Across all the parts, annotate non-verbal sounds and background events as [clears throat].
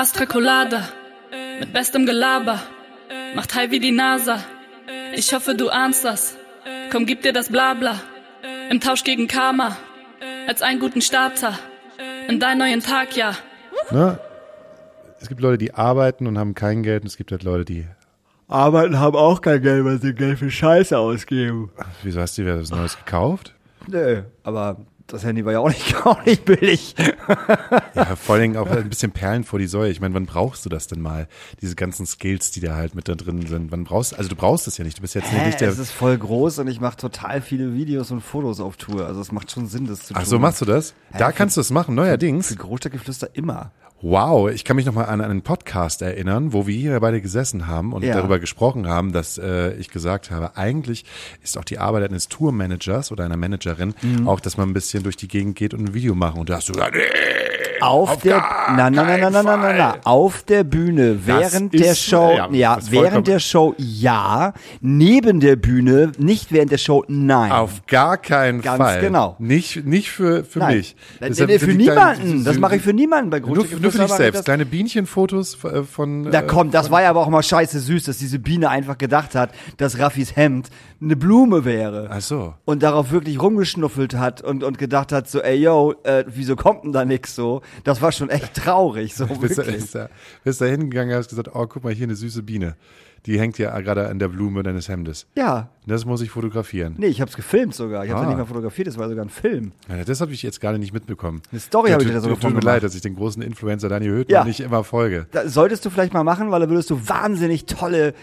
Astra Colada mit bestem Gelaber macht high wie die NASA. Ich hoffe, du ahnst das. Komm, gib dir das Blabla im Tausch gegen Karma als einen guten Starter in deinen neuen Tag, ja. Ne? Es gibt Leute, die arbeiten und haben kein Geld und es gibt halt Leute, die. Arbeiten haben auch kein Geld, weil sie Geld für Scheiße ausgeben. Wieso hast du dir was Neues gekauft? Nö, aber das Handy war ja auch nicht, [laughs] auch nicht billig. Ja, vor allen Dingen auch ein bisschen Perlen vor die Säue. Ich meine, wann brauchst du das denn mal? Diese ganzen Skills, die da halt mit da drin sind. Wann brauchst Also du brauchst es ja nicht. Du bist jetzt Hä, nicht der. es ist voll groß und ich mache total viele Videos und Fotos auf Tour. Also es macht schon Sinn, das zu tun. Ach so, machst du das? Da Ja, kannst du es machen, neuerdings. Für Großstadtgeflüster immer. Wow, ich kann mich noch mal an einen Podcast erinnern, wo wir hier beide gesessen haben und Ja. darüber gesprochen haben, dass äh, ich gesagt habe, eigentlich ist auch die Arbeit eines Tourmanagers oder einer Managerin Mhm. auch, dass man ein bisschen durch die Gegend geht und ein Video machen. Und da hast du gesagt, nee, Auf, Auf der na, na, na, na, na, na, na, na, auf der Bühne während der ist- Show ja, ja, das während der Show ja neben der Bühne nicht während der Show nein auf gar keinen Ganz Fall. genau. Nicht, nicht für, für nein mich. Nee, sind für niemanden das mache ich für niemanden bei nur, nur für dich selbst. das- Kleine Bienchenfotos äh, von. Da äh, kommt, das war ja aber auch mal scheiße süß, dass diese Biene einfach gedacht hat, dass Raffis Hemd eine Blume wäre. Ach so. Und darauf wirklich rumgeschnuffelt hat und, und gedacht hat, so, ey, yo, äh, wieso kommt denn da nix so? Das war schon echt traurig, so [laughs] Bist da, wirklich. bist, da, bist da hingegangen und hast gesagt, oh, guck mal, hier eine süße Biene. Die hängt ja gerade an der Blume deines Hemdes. Ja, Das muss ich fotografieren. nee, ich hab's gefilmt sogar. Ich Ah. ja nicht mal fotografiert, das war sogar ein Film. Ja, das habe ich jetzt gerade nicht mitbekommen. Eine Story habe ich dir sogar Tut mir leid, dass ich den großen Influencer Daniel Höhtmann Ja. nicht immer folge. Da solltest du vielleicht mal machen, weil da würdest du wahnsinnig tolle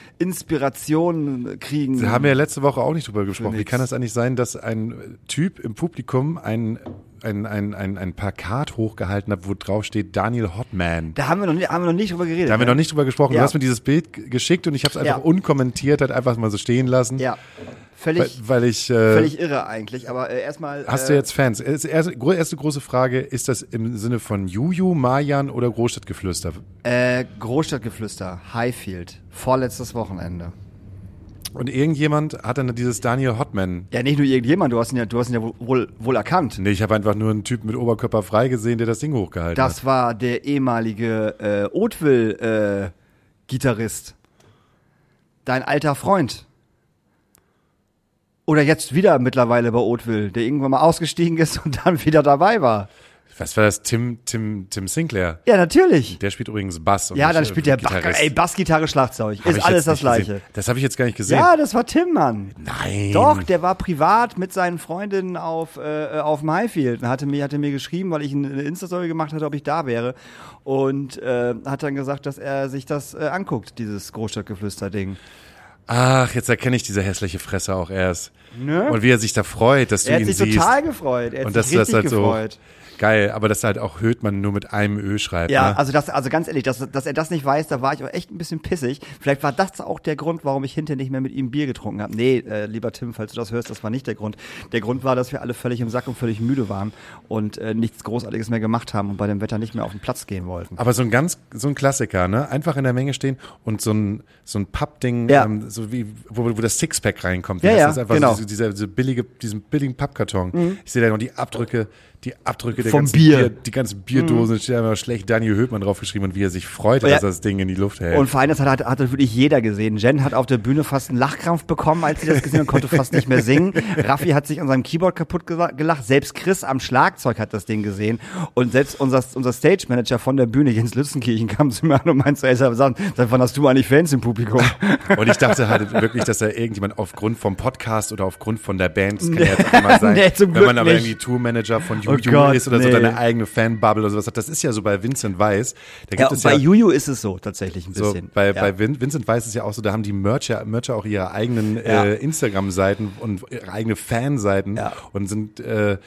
Inspirationen kriegen. Da haben wir ja letzte Woche auch nicht drüber gesprochen. Wie kann das eigentlich sein, dass ein Typ im Publikum ein, ein, ein, ein, ein Plakat hochgehalten hat, wo drauf steht Daniel Hotman? da haben wir noch nicht, haben wir noch nicht drüber geredet. Da haben wir ne? noch nicht drüber gesprochen. Ja. Du hast mir dieses Bild geschickt und ich habe es einfach Ja. unkommentiert, halt einfach mal so stehen lassen. Ja, Weil, völlig, weil ich. Äh, völlig irre eigentlich. Aber äh, erstmal. Hast äh, du jetzt Fans? Erste, erste, gro- erste große Frage, ist das im Sinne von Juju, Mayan oder Großstadtgeflüster? Äh, Großstadtgeflüster, Highfield, vorletztes Wochenende. Und irgendjemand hat dann dieses Daniel Hotman. Ja, nicht nur irgendjemand, du hast ihn ja, du hast ihn ja wohl, wohl erkannt. Nee, ich habe einfach nur einen Typ mit Oberkörper frei gesehen, der das Ding hochgehalten Das war der ehemalige äh, Oatville-Gitarrist. Dein alter Freund. Oder jetzt wieder mittlerweile bei Oatville, der irgendwann mal ausgestiegen ist und dann [laughs] wieder dabei war. Was war das? Tim, Tim, Tim Sinclair. Ja, natürlich. Der spielt übrigens Bass. Und Ja, dann äh, spielt der Bass, Gitarrist. ey, Bassgitarre, Schlagzeug. Hab Ist alles das Gleiche. gesehen. Das habe ich jetzt gar nicht gesehen. Ja, das war Tim, Mann. Nein. Doch, der war privat mit seinen Freundinnen auf, äh, auf dem Highfield und hatte mir, hatte mir geschrieben, weil ich eine Insta-Story gemacht hatte, ob ich da wäre. Und äh, hat dann gesagt, dass er sich das äh, anguckt, dieses Großstadtgeflüster-Ding. Ach, jetzt erkenne ich diese hässliche Fresse auch erst. Ne? Und wie er sich da freut, dass du Er hat ihn sich siehst. total gefreut. Er hat und sich dass du das richtig halt so gefreut. Geil, aber dass halt auch Höhtmann nur mit einem Ö schreibt. Ja, ne? also das, also ganz ehrlich, dass, dass er das nicht weiß, da war ich auch echt ein bisschen pissig. Vielleicht war das auch der Grund, warum ich hinterher nicht mehr mit ihm Bier getrunken habe. Nee, äh, lieber Tim, falls du das hörst, das war nicht der Grund. Der Grund war, dass wir alle völlig im Sack und völlig müde waren und äh, nichts Großartiges mehr gemacht haben und bei dem Wetter nicht mehr auf den Platz gehen wollten. Aber so ein ganz, so ein Klassiker, ne? Einfach in der Menge stehen und so ein, so ein Pappding, Ja. ähm, so wie, wo, wo das Sixpack reinkommt. Ja, ja, das? Einfach genau. so, dieser, dieser billige, diesen billigen Pappkarton. Ich sehe da noch die Abdrücke, die Abdrücke der Vom ganzen Bier. die ganzen Bierdosen, steht einfach schlecht Daniel Höhtmann draufgeschrieben und wie er sich freut, Ja. dass er das Ding in die Luft hält. Und vor allem, das hat, hat, wirklich jeder gesehen. Jen hat auf der Bühne fast einen Lachkrampf bekommen, als sie das gesehen hat, konnte fast nicht mehr singen. [laughs] Raffi hat sich an seinem Keyboard kaputt gelacht. Selbst Chris am Schlagzeug hat das Ding gesehen. Und selbst unser, unser Stage-Manager von der Bühne, Jens Lützenkirchen, kam zu mir an und meinte, ey, sag, wann hast du eigentlich Fans im Publikum? [laughs] Und ich dachte halt wirklich, dass da irgendjemand aufgrund vom Podcast oder aufgrund von der Band, das kann [laughs] ja jetzt auch sein, Nee, wenn man aber irgendwie Tourmanager von Oh Juju Gott, ist oder so nee. deine eigene Fanbubble oder sowas hat. Das ist ja so bei Vincent Weiss. Da gibt Ja, es bei ja, Juju ist es so, tatsächlich ein so, bisschen. bei, ja. bei Vin, Vincent Weiss ist ja auch so, da haben die Mercher, Mercher auch ihre eigenen äh, Instagram-Seiten und ihre eigene Fanseiten und sind äh,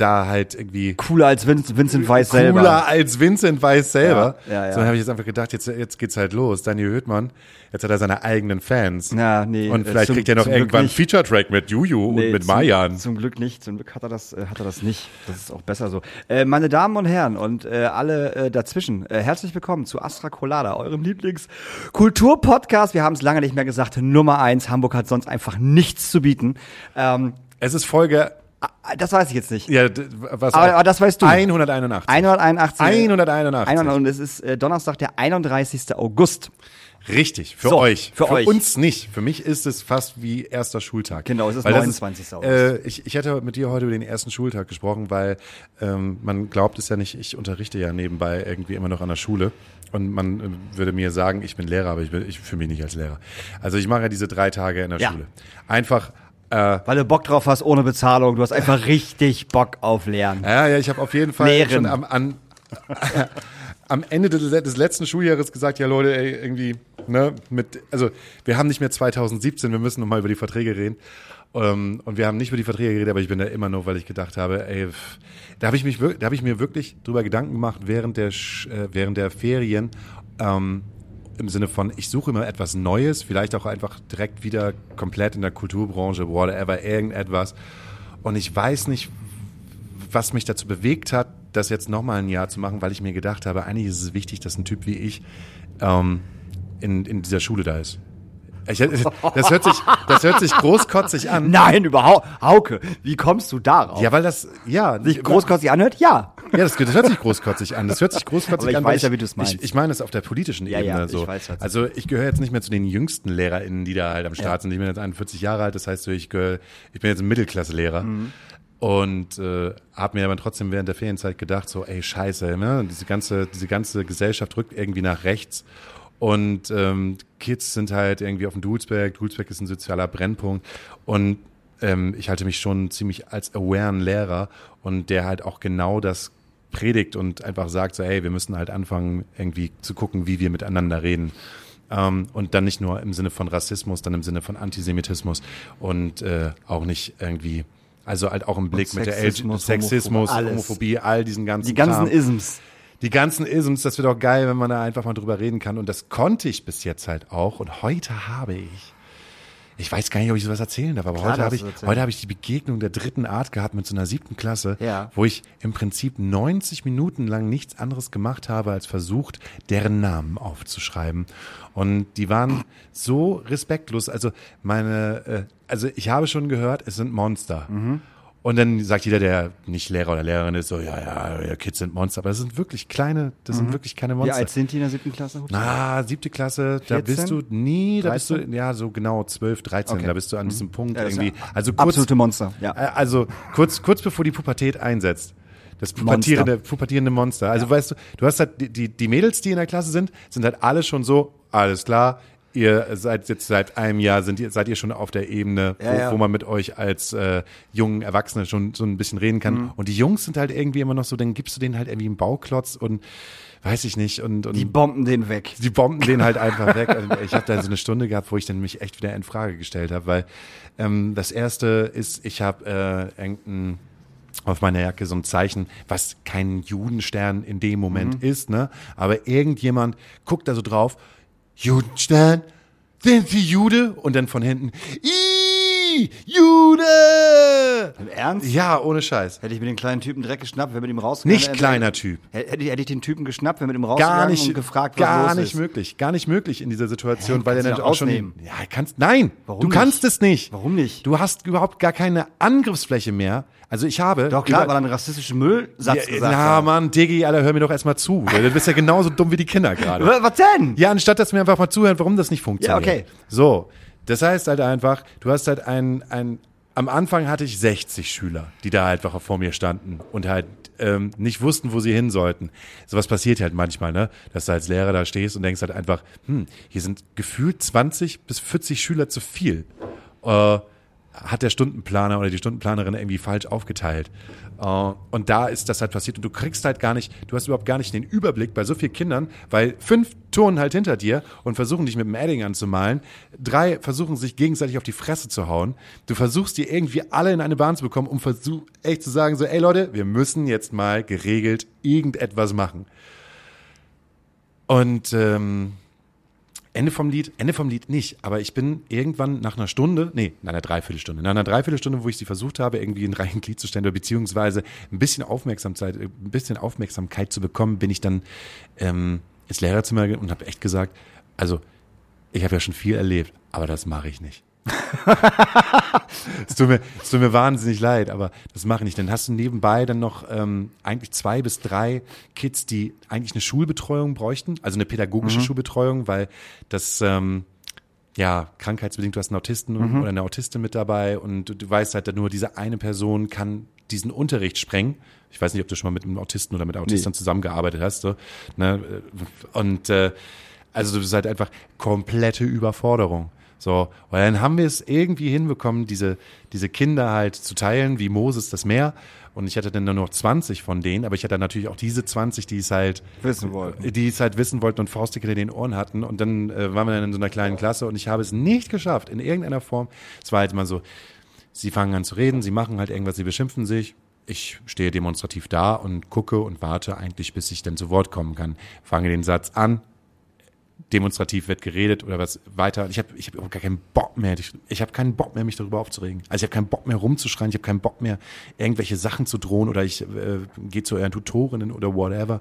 da halt irgendwie Cooler als Vincent, Vincent Weiss selber. cooler als Vincent Weiss selber. Ja, ja, ja. So dann habe ich jetzt einfach gedacht, jetzt, jetzt geht's halt los. Daniel Höhtmann, jetzt hat er seine eigenen Fans. Ja, nee, Und äh, vielleicht zum- kriegt er noch irgendwann einen. Feature-Track mit Juju Nee, und mit zum, Mayan. Zum Glück nicht. Zum Glück hat er das, äh, hat er das nicht. Das ist auch besser so. Äh, meine Damen und Herren und äh, alle äh, dazwischen, äh, herzlich willkommen zu Astra Colada, eurem Lieblings-Kultur-Podcast. Wir haben es lange nicht mehr gesagt. Nummer eins. Hamburg hat sonst einfach nichts zu bieten. Ähm, Es ist Folge Das weiß ich jetzt nicht. Ja, was Aber, aber das weißt du. 181. 181. 181. 100 und es ist äh, Donnerstag, der 31. August. Richtig, für So, euch. für euch. uns nicht. Für mich ist es fast wie erster Schultag. Genau, es ist Weil das 29. August. Äh, ich, ich hätte mit dir heute über den ersten Schultag gesprochen, weil ähm, man glaubt es ja nicht, ich unterrichte ja nebenbei irgendwie immer noch an der Schule. Und man äh, würde mir sagen, ich bin Lehrer, aber ich, bin, ich fühle mich nicht als Lehrer. Also ich mache ja diese drei Tage in der Ja. Schule. Einfach, äh, Weil du Bock drauf hast ohne Bezahlung. Du hast einfach richtig Bock auf Lernen. ja, ja, ich habe auf jeden Fall Lehren. schon am, an, [laughs] am Ende des, des letzten Schuljahres gesagt, ja Leute, ey, irgendwie, ne, mit, also wir haben nicht mehr 2017, wir müssen nochmal über die Verträge reden. Ähm, und wir haben nicht über die Verträge geredet, aber ich bin da immer nur, weil ich gedacht habe, ey, da habe ich mich, da habe ich mir wirklich drüber Gedanken gemacht während der, äh, während der Ferien. Ähm, im Sinne von, ich suche immer etwas Neues, vielleicht auch einfach direkt wieder komplett in der Kulturbranche, whatever, irgendetwas. Und ich weiß nicht, was mich dazu bewegt hat, das jetzt nochmal ein Jahr zu machen, weil ich mir gedacht habe, eigentlich ist es wichtig, dass ein Typ wie ich ähm, in, in dieser Schule da ist. Ich, das, hört sich, das hört sich großkotzig an. Nein, überhaupt. Hauke, wie kommst du darauf? Ja, weil das, ja. Sich großkotzig anhört? Ja. Ja, das, das hört sich großkotzig an. Das hört sich großkotzig Aber ich an. weiß weil ja, wie du's meinst. Ich, ich meine es auf der politischen Ja, Ebene ja, so. ich weiß, also ich gehöre jetzt nicht mehr zu den jüngsten LehrerInnen, die da halt am Start sind. Ich bin jetzt 41 Jahre alt, das heißt, so, ich, gehöre, ich bin jetzt ein Mittelklasse-Lehrer. Mhm. Und äh, habe mir aber trotzdem während der Ferienzeit gedacht, so, ey, scheiße, ne? diese, ganze, diese ganze Gesellschaft rückt irgendwie nach rechts. Und ähm, Kids sind halt irgendwie auf dem Dulsberg. Dulsberg ist ein sozialer Brennpunkt. Und ähm, ich halte mich schon ziemlich als awaren Lehrer und der halt auch genau das predigt und einfach sagt so, hey, wir müssen halt anfangen, irgendwie zu gucken, wie wir miteinander reden. Ähm, und dann nicht nur im Sinne von Rassismus, dann im Sinne von Antisemitismus und äh, auch nicht irgendwie, also halt auch im Blick mit der Sexismus, Homophobie. Homophobie, all diesen ganzen Die ganzen Kram. Isms. Die ganzen Isms, das wird auch geil, wenn man da einfach mal drüber reden kann. Und das konnte ich bis jetzt halt auch. Und heute habe ich, ich weiß gar nicht, ob ich sowas erzählen darf, aber Klar heute habe ich, erzählen. heute habe ich die Begegnung der dritten Art gehabt mit so einer siebten Klasse, Ja. wo ich im Prinzip 90 Minuten lang nichts anderes gemacht habe, als versucht, deren Namen aufzuschreiben. Und die waren so respektlos. Also meine, äh, also ich habe schon gehört, es sind Monster. Mhm. Und dann sagt jeder, der nicht Lehrer oder Lehrerin ist, so, ja, ja, ja, Kids sind Monster. Aber das sind wirklich kleine, das sind wirklich keine Wie Monster. alt sind die in der siebten Klasse? Na, siebte Klasse, da 14? bist du nie, da bist du, 13? ja, so genau 12, 13, Okay. da bist du an diesem Punkt Ja, irgendwie. ja Also kurz, Absolute Monster, ja. also kurz, kurz bevor die Pubertät einsetzt. Das pubertierende, pubertierende Monster. Also weißt du, du hast halt die, die, die Mädels, die in der Klasse sind, sind halt alle schon so, alles klar, ihr seid jetzt seit einem Jahr, sind ihr, seid ihr schon auf der Ebene, wo, ja. wo man mit euch als äh, jungen Erwachsene schon so ein bisschen reden kann. Mhm. Und die Jungs sind halt irgendwie immer noch so, dann gibst du denen halt irgendwie einen Bauklotz und weiß ich nicht. Und, und Die bomben den weg. die bomben den halt einfach weg. Und ich habe da so eine Stunde gehabt, wo ich dann mich echt wieder in Frage gestellt habe, weil ähm, das erste ist, ich habe äh, irgendein auf meiner Jacke so ein Zeichen, was kein Judenstern in dem Moment ist, ne? Aber irgendjemand guckt da so drauf, Judenstern, sind Sie Jude? Und dann von hinten, Ih, Jude! Im Ernst? Ja, ohne Scheiß. Hätte ich mir den kleinen Typen direkt geschnappt, wenn mit ihm rausgegangen Nicht kleiner Typ. Hätte ich, hätte ich den Typen geschnappt, wenn mit ihm rausgegangen gar nicht, und gefragt, was gar los nicht ist. möglich, gar nicht möglich in dieser Situation, Hä, weil er doch auch schon, ja, kannst, nein, Warum du nicht? kannst es nicht. Warum nicht? Du hast überhaupt gar keine Angriffsfläche mehr. Also ich habe. Doch klar, über- weil er einen rassistischen Müllsatz ja, gesagt ja, hat. Mann, Diggi, Alter, hör mir doch erstmal zu. Du bist ja genauso dumm wie die Kinder gerade. [laughs] Wa- Was denn? Ja, anstatt dass mir einfach mal zuhören, warum das nicht funktioniert. Ja, okay. So, das heißt halt einfach, du hast halt ein, ein, am Anfang hatte ich 60 Schüler, die da halt einfach vor mir standen und halt ähm, nicht wussten, wo sie hin sollten. Sowas passiert halt manchmal, ne? Dass du als Lehrer da stehst und denkst halt einfach, hm, hier sind gefühlt 20 bis 40 Schüler zu viel. Äh, hat der Stundenplaner oder die Stundenplanerin irgendwie falsch aufgeteilt. Äh, und da ist das halt passiert und du kriegst halt gar nicht, du hast überhaupt gar nicht den Überblick bei so vielen Kindern, weil fünf turnen halt hinter dir und versuchen dich mit dem Edding anzumalen. Drei versuchen sich gegenseitig auf die Fresse zu hauen. Du versuchst die irgendwie alle in eine Bahn zu bekommen, um versuch, echt zu sagen so, ey Leute, wir müssen jetzt mal geregelt irgendetwas machen. Und ähm, Ende vom Lied, Ende vom Lied nicht, aber ich bin irgendwann nach einer Stunde, nee, nach einer Dreiviertelstunde, nach einer Dreiviertelstunde, wo ich sie versucht habe, irgendwie in rein Glied zu stellen oder beziehungsweise ein bisschen Aufmerksamkeit, ein bisschen Aufmerksamkeit zu bekommen, bin ich dann ähm, ins Lehrerzimmer und habe echt gesagt, also ich habe ja schon viel erlebt, aber das mache ich nicht. es, [laughs] tut mir, es tut mir wahnsinnig leid, aber das mache ich nicht. Dann hast du nebenbei dann noch ähm, eigentlich zwei bis drei Kids, die eigentlich eine Schulbetreuung bräuchten, also eine pädagogische Schulbetreuung, weil das ähm, ja krankheitsbedingt, du hast einen Autisten oder eine Autistin mit dabei und du, du weißt halt, nur diese eine Person kann diesen Unterricht sprengen. Ich weiß nicht, ob du schon mal mit einem Autisten oder mit Autistern zusammengearbeitet hast. So, ne? Und äh, also du bist halt einfach komplette Überforderung. So, und dann haben wir es irgendwie hinbekommen, diese, diese Kinder halt zu teilen, wie Moses das Meer. Und ich hatte dann nur noch 20 von denen, aber ich hatte natürlich auch diese 20, die es halt Wissen wollten. die es halt wissen wollten und Faustdicke in den Ohren hatten. Und dann äh, waren wir dann in so einer kleinen Klasse und ich habe es nicht geschafft, in irgendeiner Form. Es war halt immer so, sie fangen an zu reden, sie machen halt irgendwas, sie beschimpfen sich. Ich stehe demonstrativ da und gucke und warte eigentlich, bis ich dann zu Wort kommen kann. Fange den Satz an, demonstrativ wird geredet oder was weiter. Ich habe ich hab überhaupt gar keinen Bock mehr. Ich, ich habe keinen Bock mehr, mich darüber aufzuregen. Also ich habe keinen Bock mehr rumzuschreien. Ich habe keinen Bock mehr, irgendwelche Sachen zu drohen oder ich äh, gehe zu euren Tutorinnen oder whatever.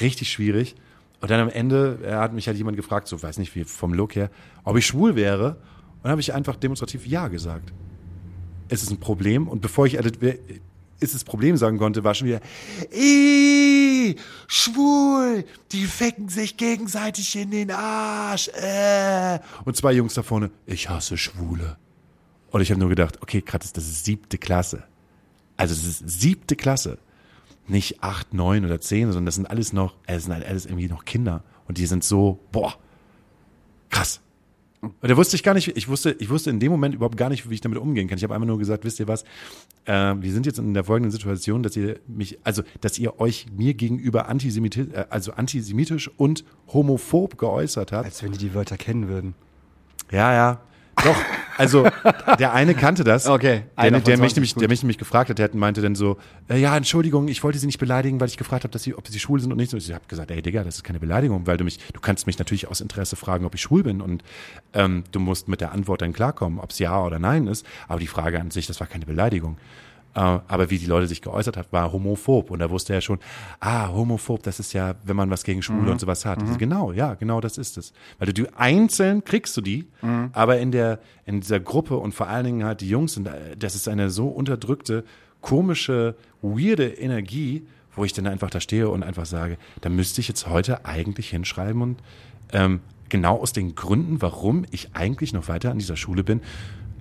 Richtig schwierig. Und dann am Ende äh, hat mich halt jemand gefragt, so weiß nicht wie vom Look her, ob ich schwul wäre. Und dann habe ich einfach demonstrativ Ja gesagt. Es ist ein Problem. Und bevor ich ist das Problem sagen konnte, war schon wieder, Ih, schwul, die ficken sich gegenseitig in den Arsch. Äh. Und zwei Jungs da vorne, ich hasse Schwule. Und ich habe nur gedacht, okay, krass, das ist siebte Klasse. Also das ist siebte Klasse. Nicht acht, neun oder zehn, sondern das sind alles noch, äh, das sind halt alles irgendwie noch Kinder. Und die sind so, boah, krass. Und da wusste ich gar nicht, ich wusste, ich wusste in dem Moment überhaupt gar nicht, wie ich damit umgehen kann. Ich habe einfach nur gesagt, wisst ihr was, äh, wir sind jetzt in der folgenden Situation, dass ihr mich, also dass ihr euch mir gegenüber antisemitisch, äh, also antisemitisch und homophob geäußert habt. Als wenn die die Wörter kennen würden. Ja, ja. Doch, [laughs] also der eine kannte das. Okay, Der, von der, mich 20, nämlich, der mich nämlich gefragt hat, der meinte dann so, äh, ja, Entschuldigung, ich wollte Sie nicht beleidigen, weil ich gefragt habe, dass Sie, ob Sie schwul sind und nicht. Und ich habe gesagt, ey Digga, das ist keine Beleidigung, weil du mich, du kannst mich natürlich aus Interesse fragen, ob ich schwul bin und ähm, du musst mit der Antwort dann klarkommen, ob es ja oder nein ist. Aber die Frage an sich, das war keine Beleidigung. Äh, aber wie die Leute sich geäußert hat, war homophob. Und da wusste er schon, ah, homophob, das ist ja, wenn man was gegen Schwule und sowas hat. Also genau, ja, genau das ist es. Weil du die einzeln kriegst du die, aber in der, in dieser Gruppe und vor allen Dingen halt die Jungs, sind, äh, das ist eine so unterdrückte, komische, weirde Energie, wo ich dann einfach da stehe und einfach sage, da müsste ich jetzt heute eigentlich hinschreiben und ähm, genau aus den Gründen, warum ich eigentlich noch weiter an dieser Schule bin,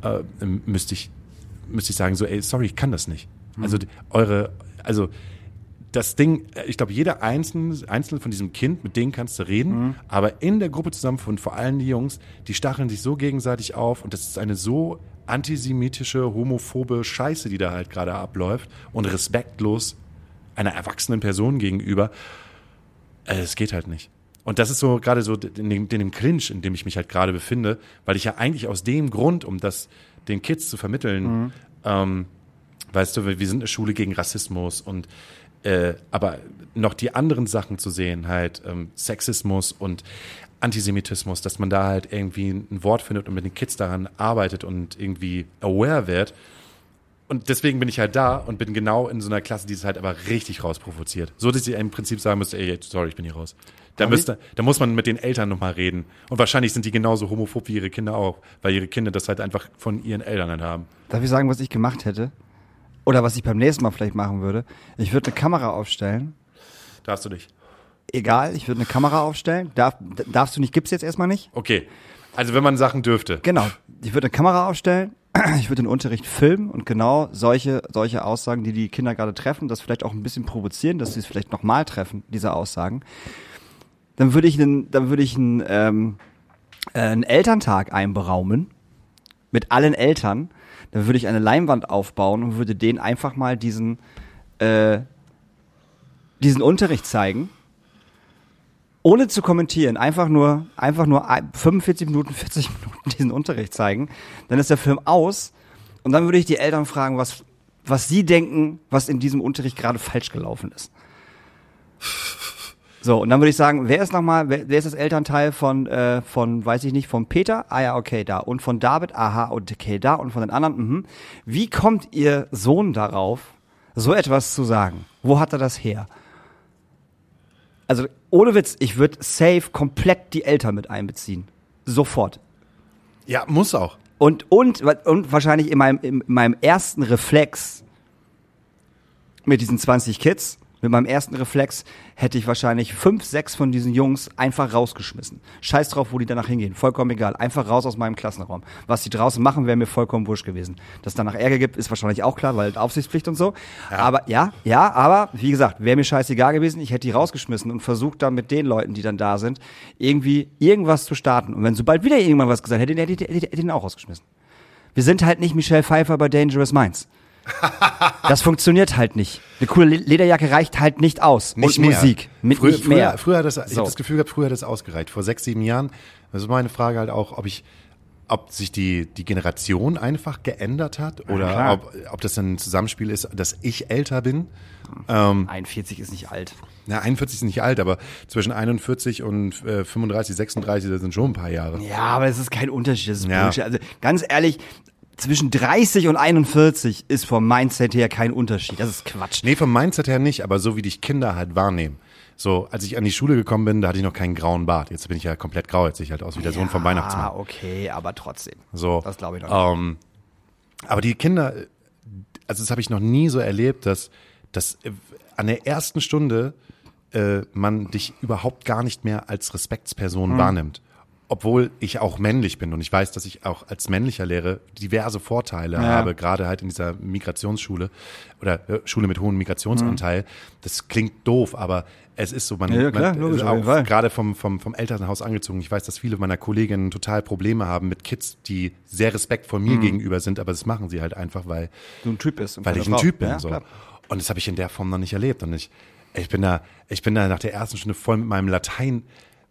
äh, müsste ich müsste ich sagen, so, ey, sorry, ich kann das nicht. Also die- eure, also das Ding, äh, ich glaube, jeder einzelne, einzelne von diesem Kind, mit denen kannst du reden, aber in der Gruppe zusammen von vor allem die Jungs, die stacheln sich so gegenseitig auf und das ist eine so antisemitische, homophobe Scheiße, die da halt gerade abläuft und respektlos einer erwachsenen Person gegenüber. Äh, Es geht halt nicht. Und das ist so gerade so in dem, in dem Clinch, in dem ich mich halt gerade befinde, weil ich ja eigentlich aus dem Grund, um das den Kids zu vermitteln, ähm, weißt du, wir wir sind eine Schule gegen Rassismus und äh, aber noch die anderen Sachen zu sehen, halt ähm, Sexismus und Antisemitismus, dass man da halt irgendwie ein Wort findet und mit den Kids daran arbeitet und irgendwie aware wird. Und deswegen bin ich halt da und bin genau in so einer Klasse, die es halt aber richtig rausprovoziert. So, dass ich im Prinzip sagen müsste, ey, sorry, ich bin hier raus. Da, müsste, da muss man mit den Eltern nochmal reden. Und wahrscheinlich sind die genauso homophob wie ihre Kinder auch, weil ihre Kinder das halt einfach von ihren Eltern halt haben. Darf ich sagen, was ich gemacht hätte? Oder was ich beim nächsten Mal vielleicht machen würde? Ich würde eine Kamera aufstellen. Darfst du nicht. Egal, ich würde eine Kamera aufstellen. Darf, darfst du nicht, gibt's jetzt erstmal nicht? Okay. Also wenn man Sachen dürfte. Genau. Ich würde eine Kamera aufstellen. [clears throat] Ich würde den Unterricht filmen und genau solche, solche Aussagen, die die Kinder gerade treffen, das vielleicht auch ein bisschen provozieren, dass sie es vielleicht nochmal treffen, diese Aussagen. Dann würde ich einen, dann würde ich einen, ähm, äh, einen Elterntag einberaumen mit allen Eltern. Dann würde ich eine Leinwand aufbauen und würde denen einfach mal diesen, äh, diesen Unterricht zeigen. Ohne zu kommentieren, einfach nur, einfach nur ein- 45 Minuten, 40 [laughs] Minuten diesen Unterricht zeigen. Dann ist der Film aus und dann würde ich die Eltern fragen, was, was sie denken, was in diesem Unterricht gerade falsch gelaufen ist. So, und dann würde ich sagen, wer ist nochmal, wer, wer ist das Elternteil von, äh, von, weiß ich nicht, von Peter? Ah ja, okay, da. Und von David? Aha, okay, da. Und von den anderen? Mhm. Wie kommt ihr Sohn darauf, so etwas zu sagen? Wo hat er das her? Also, ohne Witz, ich würde safe komplett die Eltern mit einbeziehen. Sofort. Ja, muss auch. Und, und, und wahrscheinlich in meinem, in meinem ersten Reflex mit diesen 20 Kids, mit meinem ersten Reflex hätte ich wahrscheinlich fünf, sechs von diesen Jungs einfach rausgeschmissen. Scheiß drauf, wo die danach hingehen. Vollkommen egal. Einfach raus aus meinem Klassenraum. Was die draußen machen, wäre mir vollkommen wurscht gewesen. Dass danach Ärger gibt, ist wahrscheinlich auch klar, weil Aufsichtspflicht und so. Aber ja, ja, aber wie gesagt, wäre mir scheißegal gewesen. Ich hätte die rausgeschmissen und versucht dann mit den Leuten, die dann da sind, irgendwie irgendwas zu starten. Und wenn sobald wieder irgendwann was gesagt hätte, hätte ich den auch rausgeschmissen. Wir sind halt nicht Michelle Pfeiffer bei Dangerous Minds. [laughs] Das funktioniert halt nicht. Eine coole Le- Lederjacke reicht halt nicht aus. Nicht und mehr. Musik. Mit früher, nicht mehr. Früher, früher hat das, ich So. habe das Gefühl gehabt, früher hat das ausgereicht. Vor sechs, sieben Jahren. Das ist meine Frage halt auch, ob ich, ob sich die, die Generation einfach geändert hat oder klar. ob, ob das ein Zusammenspiel ist, dass ich älter bin. Ähm, 41 ist nicht alt. na, 41 ist nicht alt, aber zwischen 41 und äh, 35, 36, das sind schon ein paar Jahre. Ja, aber es ist kein Unterschied, das ist Ja. Bullshit. Also ganz ehrlich, zwischen 30 und 41 ist vom Mindset her kein Unterschied. Das ist Quatsch. Nee, vom Mindset her nicht, aber so wie dich Kinder halt wahrnehmen. So, als ich an die Schule gekommen bin, da hatte ich noch keinen grauen Bart. Jetzt bin ich ja komplett grau, jetzt sehe ich halt aus wie der Sohn vom Weihnachtsmann. Ah, okay, aber trotzdem. So. Das glaube ich noch nicht. Ähm, aber die Kinder, also das habe ich noch nie so erlebt, dass, dass an der ersten Stunde äh, man dich überhaupt gar nicht mehr als Respektsperson Mhm. wahrnimmt. Obwohl ich auch männlich bin und ich weiß, dass ich auch als männlicher Lehrer diverse Vorteile habe, gerade halt in dieser Migrationsschule oder äh, Schule mit hohem Migrationsanteil. Das klingt doof, aber es ist so, man, Ja, klar, man logisch, auch gerade vom, vom, vom Elternhaus angezogen. Ich weiß, dass viele meiner Kolleginnen total Probleme haben mit Kids, die sehr respektvoll Mhm. mir gegenüber sind, aber das machen sie halt einfach, weil, Du ein Typ bist. und weil ich ein Frau. Typ bin. Ja, so. klar. Und das habe ich in der Form noch nicht erlebt. Und ich, ich bin da, ich bin da nach der ersten Stunde voll mit meinem Latein,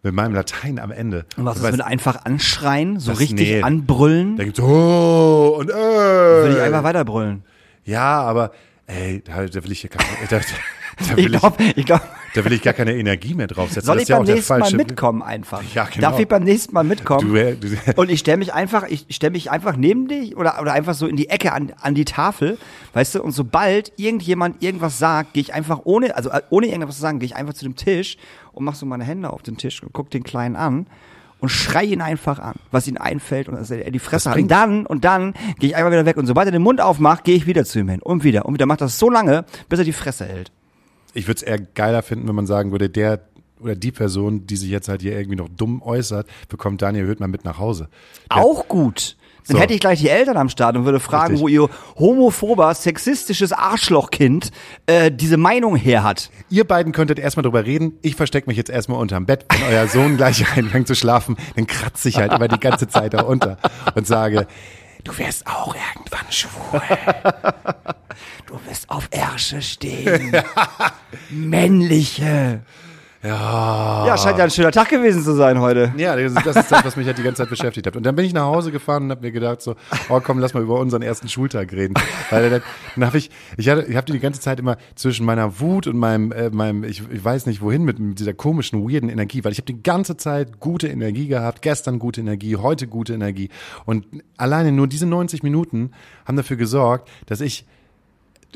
mit meinem Latein am Ende. Und was ist mit einfach anschreien, so Das- richtig nee. anbrüllen? da gibt's oh und äh. Will ich einfach weiterbrüllen. Ja, aber ey, da, da will ich hier gar, [laughs] da, da, Ich will ich, glaube, ich glaube, da will ich gar keine Energie mehr draufsetzen. soll Das ich ist ja beim auch der nächsten Mal mitkommen einfach? Ja, genau. Darf ich beim nächsten Mal mitkommen? Du, äh, du, [laughs] Und ich stelle mich einfach, ich stelle mich einfach neben dich oder, oder einfach so in die Ecke an, an die Tafel, weißt du, und sobald irgendjemand irgendwas sagt, gehe ich einfach ohne, also äh, ohne irgendwas zu sagen, gehe ich einfach zu dem Tisch und mach so meine Hände auf den Tisch und guck den Kleinen an und schrei ihn einfach an, was ihm einfällt und dass er die Fresse hat. Und dann, und dann gehe ich einfach wieder weg und sobald er den Mund aufmacht, gehe ich wieder zu ihm hin und wieder und wieder macht das so lange, bis er die Fresse hält. Ich würde es eher geiler finden, wenn man sagen würde, der oder die Person, die sich jetzt halt hier irgendwie noch dumm äußert, bekommt Daniel Hüttmann mit nach Hause. Der, Auch gut. Dann So. hätte ich gleich die Eltern am Start und würde fragen, Richtig. wo ihr homophober, sexistisches Arschlochkind äh, diese Meinung her hat. Ihr beiden könntet erstmal drüber reden. Ich verstecke mich jetzt erstmal unterm Bett. Wenn euer Sohn gleich [laughs] anfängt zu schlafen, dann kratze ich halt immer die ganze Zeit da unter und sage, du wirst auch irgendwann schwul. [laughs] Du wirst auf Ärsche stehen. Männliche. Ja. Ja, scheint ja ein schöner Tag gewesen zu sein heute. Ja, das ist das, was mich halt die ganze Zeit beschäftigt hat. Und dann bin ich nach Hause gefahren und habe mir gedacht so, oh komm, lass mal über unseren ersten Schultag reden. Weil dann, dann habe ich, ich hatte, ich habe die ganze Zeit immer zwischen meiner Wut und meinem, äh, meinem, ich, ich weiß nicht wohin mit, mit dieser komischen, weirden Energie, weil ich habe die ganze Zeit gute Energie gehabt, gestern gute Energie, heute gute Energie. Und alleine nur diese 90 Minuten haben dafür gesorgt, dass ich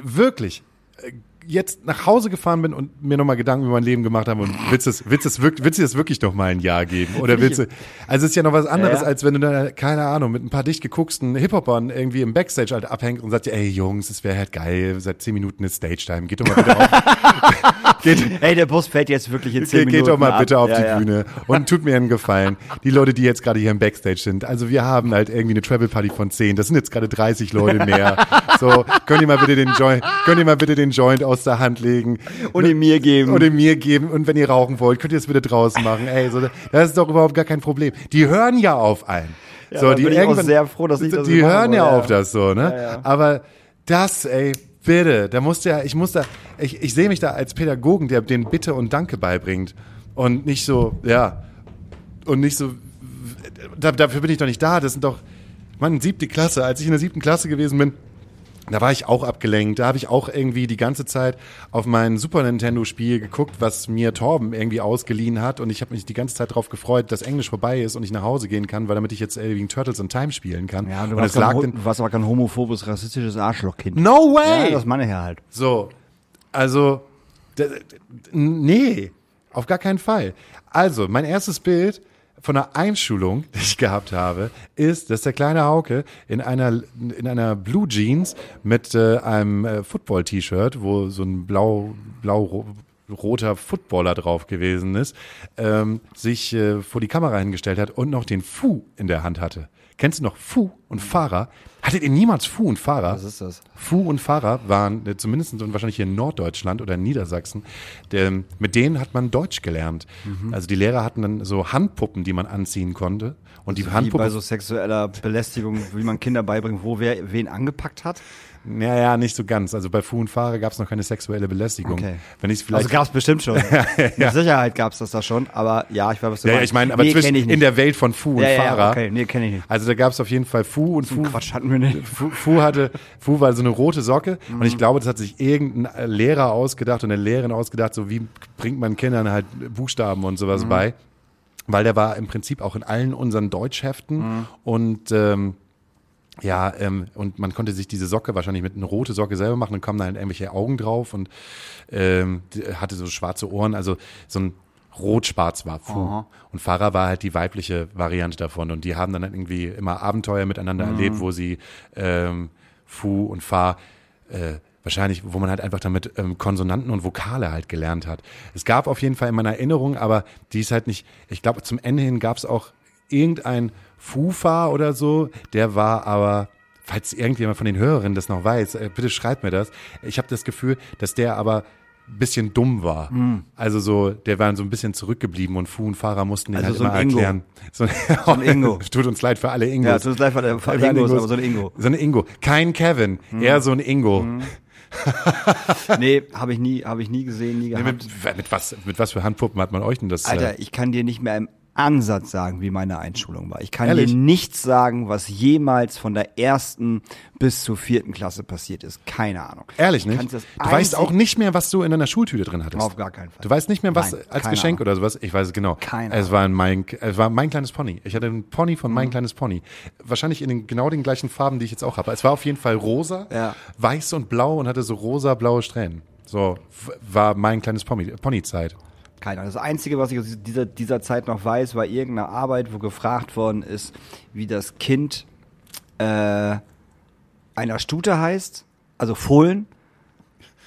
wirklich äh, jetzt nach Hause gefahren bin und mir nochmal Gedanken über mein Leben gemacht habe und willst du es, willst es wirklich, willst du es wirklich noch mal ein Jahr geben? Oder willst du, also es ist ja noch was anderes, Ja, ja. als wenn du da, keine Ahnung, mit ein paar dicht gegucksten Hip-Hopern irgendwie im Backstage halt abhängst und sagst, ey Jungs, es wäre halt geil, seit zehn Minuten ist Stage-Time, geht doch mal bitte auf, [laughs] geht, Ey, der Bus fährt jetzt wirklich in 10 Ge Minuten geht doch mal ab. bitte auf Ja, die ja. Bühne und tut mir einen Gefallen. Die Leute, die jetzt gerade hier im Backstage sind, also wir haben halt irgendwie eine Travel Party von 10. Das sind jetzt gerade 30 Leute [laughs] mehr. So, könnt ihr mal bitte den Joint, könnt ihr mal bitte den Joint aus der Hand legen Und ihn mir geben. und ihn mir geben und wenn ihr rauchen wollt, könnt ihr das bitte draußen machen. Ey, so, das ist doch überhaupt gar kein Problem. Die hören ja auf einen. Ja, so, die bin ich auch sehr froh, dass ich das Die hören ja wollte, auf ja. das so, ne? Ja, ja. Aber das, ey, bitte, da musst du ja, ich muss da, ich, ich sehe mich da als Pädagogen, der den Bitte und Danke beibringt. Und nicht so, ja, und nicht so, da, dafür bin ich doch nicht da, das sind doch, Mann, siebte Klasse, als ich in der siebten Klasse gewesen bin, da war ich auch abgelenkt. Da habe ich auch irgendwie die ganze Zeit auf mein Super Nintendo Spiel geguckt, was mir Torben irgendwie ausgeliehen hat. Und ich habe mich die ganze Zeit darauf gefreut, dass Englisch vorbei ist und ich nach Hause gehen kann, weil damit ich jetzt äh, wegen Turtles in Time spielen kann. Ja, du und warst, lag kein, dann, du warst aber kein homophobes, rassistisches Arschlochkind. No Ja, way! das meine ich ja halt. So, also, nee, auf gar keinen Fall. Also, mein erstes Bild von einer Einschulung, [laughs] die ich gehabt habe, ist, dass der kleine Hauke in einer, in einer Blue Jeans mit äh, einem äh, Football-T-Shirt, wo so ein blau, blau roter Footballer drauf gewesen ist, ähm, sich äh, vor die Kamera hingestellt hat und noch den Fu in der Hand hatte. Kennst du noch Fu und Fahrer? Hattet ihr niemals Fu und Fahrer? Was ist das? Fu und Fahrer waren äh, zumindest und wahrscheinlich hier in Norddeutschland oder in Niedersachsen, der, mit denen hat man Deutsch gelernt. Mhm. Also die Lehrer hatten dann so Handpuppen, die man anziehen konnte. Und die Wie bei Handpuppen, so sexueller Belästigung, wie man Kinder beibringt, wo wer wen angepackt hat. Ja, ja, nicht so ganz. Also bei Fu und Fahrer gab es noch keine sexuelle Belästigung. Okay. Wenn ich vielleicht Also gab es bestimmt schon. [laughs] Mit Sicherheit gab es das da schon, aber ja, ich weiß, was du ja, ja, meinst. ich meine, aber nee, zwischen, ich in der Welt von Fu und ja, ja, Fahrer. ja, okay, nee, kenne ich nicht. Also da gab es auf jeden Fall Fu und Fu. Quatsch hatten wir nicht. [laughs] Fu, Fu hatte, Fu war so eine rote Socke und Mhm. ich glaube, das hat sich irgendein Lehrer ausgedacht und eine Lehrerin ausgedacht, so wie bringt man Kindern halt Buchstaben und sowas Mhm. bei. Weil der war im Prinzip auch in allen unseren Deutschheften Mhm. und ähm, ja, ähm, und man konnte sich diese Socke wahrscheinlich mit einer rote Socke selber machen, dann kamen da halt irgendwelche Augen drauf und ähm, hatte so schwarze Ohren, also so ein Rot-Schwarz war Fu. Aha. Und Farah war halt die weibliche Variante davon. Und die haben dann halt irgendwie immer Abenteuer miteinander Mhm. erlebt, wo sie ähm, Fu und Fa äh, wahrscheinlich, wo man halt einfach damit ähm, Konsonanten und Vokale halt gelernt hat. Es gab auf jeden Fall in meiner Erinnerung, aber die ist halt nicht, ich glaube zum Ende hin gab es auch irgendein Fufa oder so, der war aber falls irgendjemand von den Hörerinnen das noch weiß, äh, bitte schreibt mir das. Ich habe das Gefühl, dass der aber ein bisschen dumm war. Hm. Also so, der war so ein bisschen zurückgeblieben und Fu und Fahrer mussten ihn Also halt so ein immer Ingo. erklären. So, ein [laughs] Ingo. [laughs] Tut uns leid für alle Ingos. Ja, tut uns leid für alle- für alle Ingos, aber so ein Ingo. So ein Ingo. Kein Kevin, Hm. eher so ein Ingo. [laughs] Nee, habe ich nie, habe ich nie gesehen, nie Nee, gehabt. mit, mit, was, mit was für Handpuppen hat man euch denn das? äh, Alter, ich kann dir nicht mehr im Ansatz sagen, wie meine Einschulung war. Ich kann Ehrlich? dir nichts sagen, was jemals von der ersten bis zur vierten Klasse passiert ist. Keine Ahnung. Ehrlich nicht? Du weißt auch nicht mehr, was du in deiner Schultüte drin hattest. Auf gar keinen Fall. Du weißt nicht mehr, was Nein, als Geschenk Ahnung. oder sowas. Ich weiß es genau. Keine es war ein mein, es war mein kleines Pony. Ich hatte einen Pony von Mhm. mein kleines Pony. Wahrscheinlich in den, genau den gleichen Farben, die ich jetzt auch habe. Es war auf jeden Fall rosa, Ja. weiß und blau und hatte so rosa blaue Strähnen. So war mein kleines Pony, Ponyzeit. Keine Ahnung. Das Einzige, was ich aus dieser, dieser Zeit noch weiß, war irgendeine Arbeit, wo gefragt worden ist, wie das Kind äh, einer Stute heißt, also Fohlen.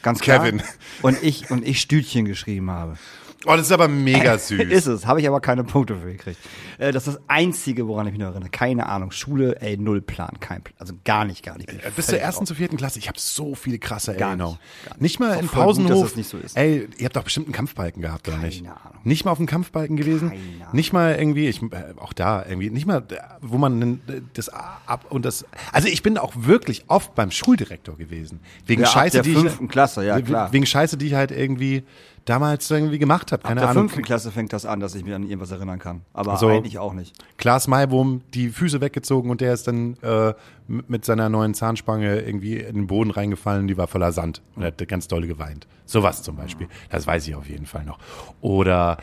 Ganz klar. Kevin. Und ich, und ich Stütchen geschrieben habe. Oh, das ist aber mega süß. Ist es, habe ich aber keine Punkte für gekriegt. Äh, das ist das Einzige, woran ich mich noch erinnere. Keine Ahnung. Schule, ey, null Plan, kein Plan. Also gar nicht, gar nicht. Äh, Bis zur ersten zur vierten Klasse. Ich habe so viele krasse Gar Erinnerungen. nicht, gar nicht. Nicht mal im gut, Pausenhof. das nicht so ist. Ey, ihr habt doch bestimmt einen Kampfbalken gehabt, oder nicht? Keine Ahnung. Nicht mal auf dem Kampfbalken gewesen? Keine Ahnung. Nicht mal irgendwie, ich, äh, auch da irgendwie, nicht mal, äh, wo man äh, das ab und das. Also ich bin auch wirklich oft beim Schuldirektor gewesen. Wegen Ja, ab Scheiße, der die fünften ich. Klasse, ja, klar. Wegen Scheiße, die ich halt irgendwie damals irgendwie gemacht habe. Ab Keine der Ahnung. fünften Klasse fängt das an, dass ich mich an irgendwas erinnern kann. Aber So. eigentlich auch nicht. Klaas Maibohm die Füße weggezogen und der ist dann äh, mit seiner neuen Zahnspange irgendwie in den Boden reingefallen, die war voller Sand und hat ganz doll geweint. Sowas zum Beispiel. Das weiß ich auf jeden Fall noch. Oder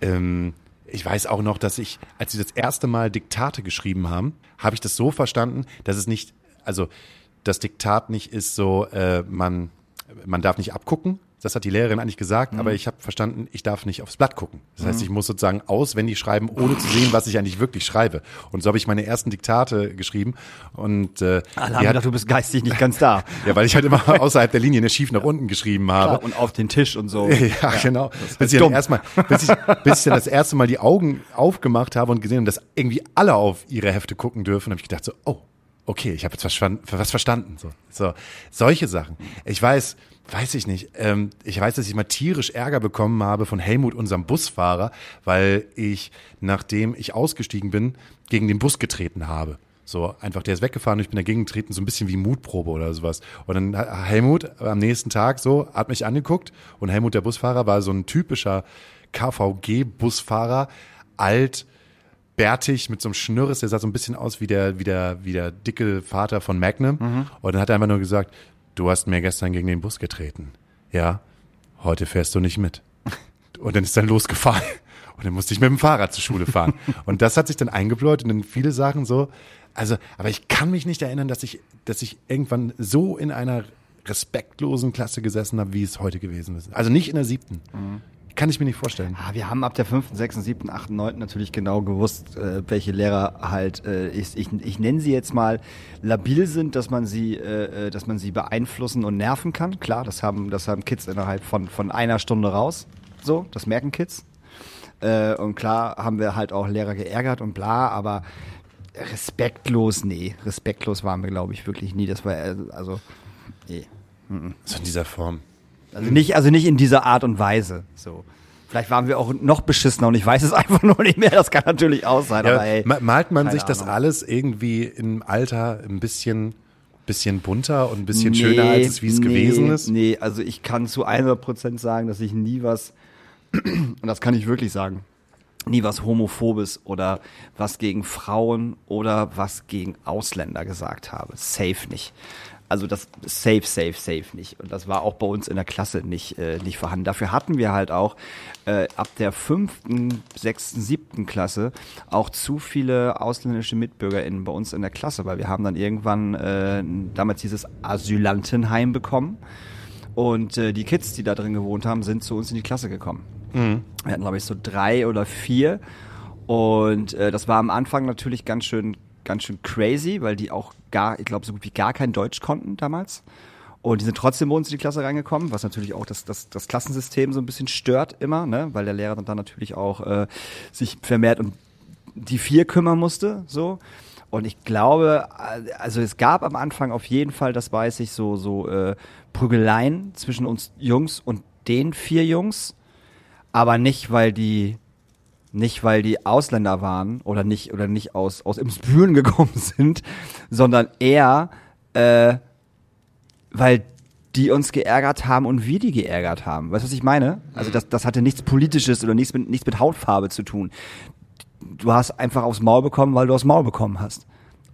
ähm, ich weiß auch noch, dass ich, als sie das erste Mal Diktate geschrieben haben, habe ich das so verstanden, dass es nicht, also das Diktat nicht ist so, äh, man, man darf nicht abgucken. Das hat die Lehrerin eigentlich gesagt, aber ich habe verstanden, ich darf nicht aufs Blatt gucken. Das heißt, ich muss sozusagen auswendig schreiben, ohne zu sehen, was ich eigentlich wirklich schreibe. Und so habe ich meine ersten Diktate geschrieben. Und äh, Alle haben hat, gedacht, du bist geistig nicht ganz da. [laughs] ja, weil ich halt immer [laughs] außerhalb der Linie ne, schief nach unten geschrieben habe. Klar, und auf den Tisch und so. [laughs] Ja, genau. Bis halt ich, erstmal, bis, ich, bis ich dann das erste Mal die Augen aufgemacht habe und gesehen habe, dass irgendwie alle auf ihre Hefte gucken dürfen, habe ich gedacht so, oh, okay, ich habe jetzt was verstanden. So, so solche Sachen. Ich weiß, weiß ich nicht. Ähm, ich weiß, dass ich mal tierisch Ärger bekommen habe von Helmut, unserem Busfahrer, weil ich, nachdem ich ausgestiegen bin, gegen den Bus getreten habe. So, einfach, der ist weggefahren und ich bin dagegen getreten, so ein bisschen wie Mutprobe oder sowas. Und dann hat Helmut am nächsten Tag so, hat mich angeguckt und Helmut, der Busfahrer, war so ein typischer KVG-Busfahrer, alt, bärtig, mit so einem Schnürres, der sah so ein bisschen aus wie der, wie der, wie der dicke Vater von Magnum. Und dann hat er einfach nur gesagt, du hast mir gestern gegen den Bus getreten. Ja, heute fährst du nicht mit. Und dann ist dann losgefahren. Und dann musste ich mit dem Fahrrad zur Schule fahren. Und das hat sich dann eingebläut und dann viele Sachen so. Also, aber ich kann mich nicht erinnern, dass ich, dass ich irgendwann so in einer respektlosen Klasse gesessen habe, wie es heute gewesen ist. Also nicht in der siebten. Kann ich mir nicht vorstellen. Ah, wir haben ab der 5., 6., 7., 8., 9. natürlich genau gewusst, äh, welche Lehrer halt, äh, ich, ich, ich nenne sie jetzt mal labil sind, dass man sie, äh, äh, dass man sie beeinflussen und nerven kann. Klar, das haben, das haben Kids innerhalb von, von einer Stunde raus. So, das merken Kids. Äh, und klar haben wir halt auch Lehrer geärgert und bla, aber respektlos, nee, respektlos waren wir, glaube ich, wirklich nie. Das war, äh, also, nee. So in dieser Form. Also nicht, also nicht in dieser Art und Weise. So. Vielleicht waren wir auch noch beschissener und ich weiß es [laughs] einfach nur nicht mehr. Das kann natürlich auch sein. Ja, aber ey, ma- malt man sich das Ahnung. alles irgendwie im Alter ein bisschen, bisschen bunter und ein bisschen schöner, als es wie es nee, gewesen ist? Nee, also ich kann zu 100% sagen, dass ich nie was, [clears throat] und das kann ich wirklich sagen, nie was Homophobes oder was gegen Frauen oder was gegen Ausländer gesagt habe. Safe nicht. Also das safe, safe, safe nicht. Und das war auch bei uns in der Klasse nicht, äh, nicht vorhanden. Dafür hatten wir halt auch äh, ab der fünften, sechsten, siebten Klasse auch zu viele ausländische MitbürgerInnen bei uns in der Klasse, weil wir haben dann irgendwann äh, damals dieses Asylantenheim bekommen. Und äh, die Kids, die da drin gewohnt haben, sind zu uns in die Klasse gekommen. Wir hatten, glaube ich, so drei oder vier. Und äh, das war am Anfang natürlich ganz schön, ganz schön crazy, weil die auch gar, ich glaube, so gut wie gar kein Deutsch konnten damals. Und die sind trotzdem bei uns in die Klasse reingekommen, was natürlich auch das, das, das Klassensystem so ein bisschen stört immer, ne? weil der Lehrer dann natürlich auch äh, sich vermehrt um die vier kümmern musste, so. Und ich glaube, also es gab am Anfang auf jeden Fall, das weiß ich, so, so äh, Prügeleien zwischen uns Jungs und den vier Jungs, aber nicht, weil die nicht, weil die Ausländer waren oder nicht oder nicht aus aus Imsbüren [laughs] gekommen sind, sondern eher, äh, weil die uns geärgert haben und wir die geärgert haben. Weißt du, was ich meine? Also das, das hatte nichts Politisches oder nichts mit, nichts mit Hautfarbe zu tun. Du hast einfach aufs Maul bekommen, weil du aufs Maul bekommen hast.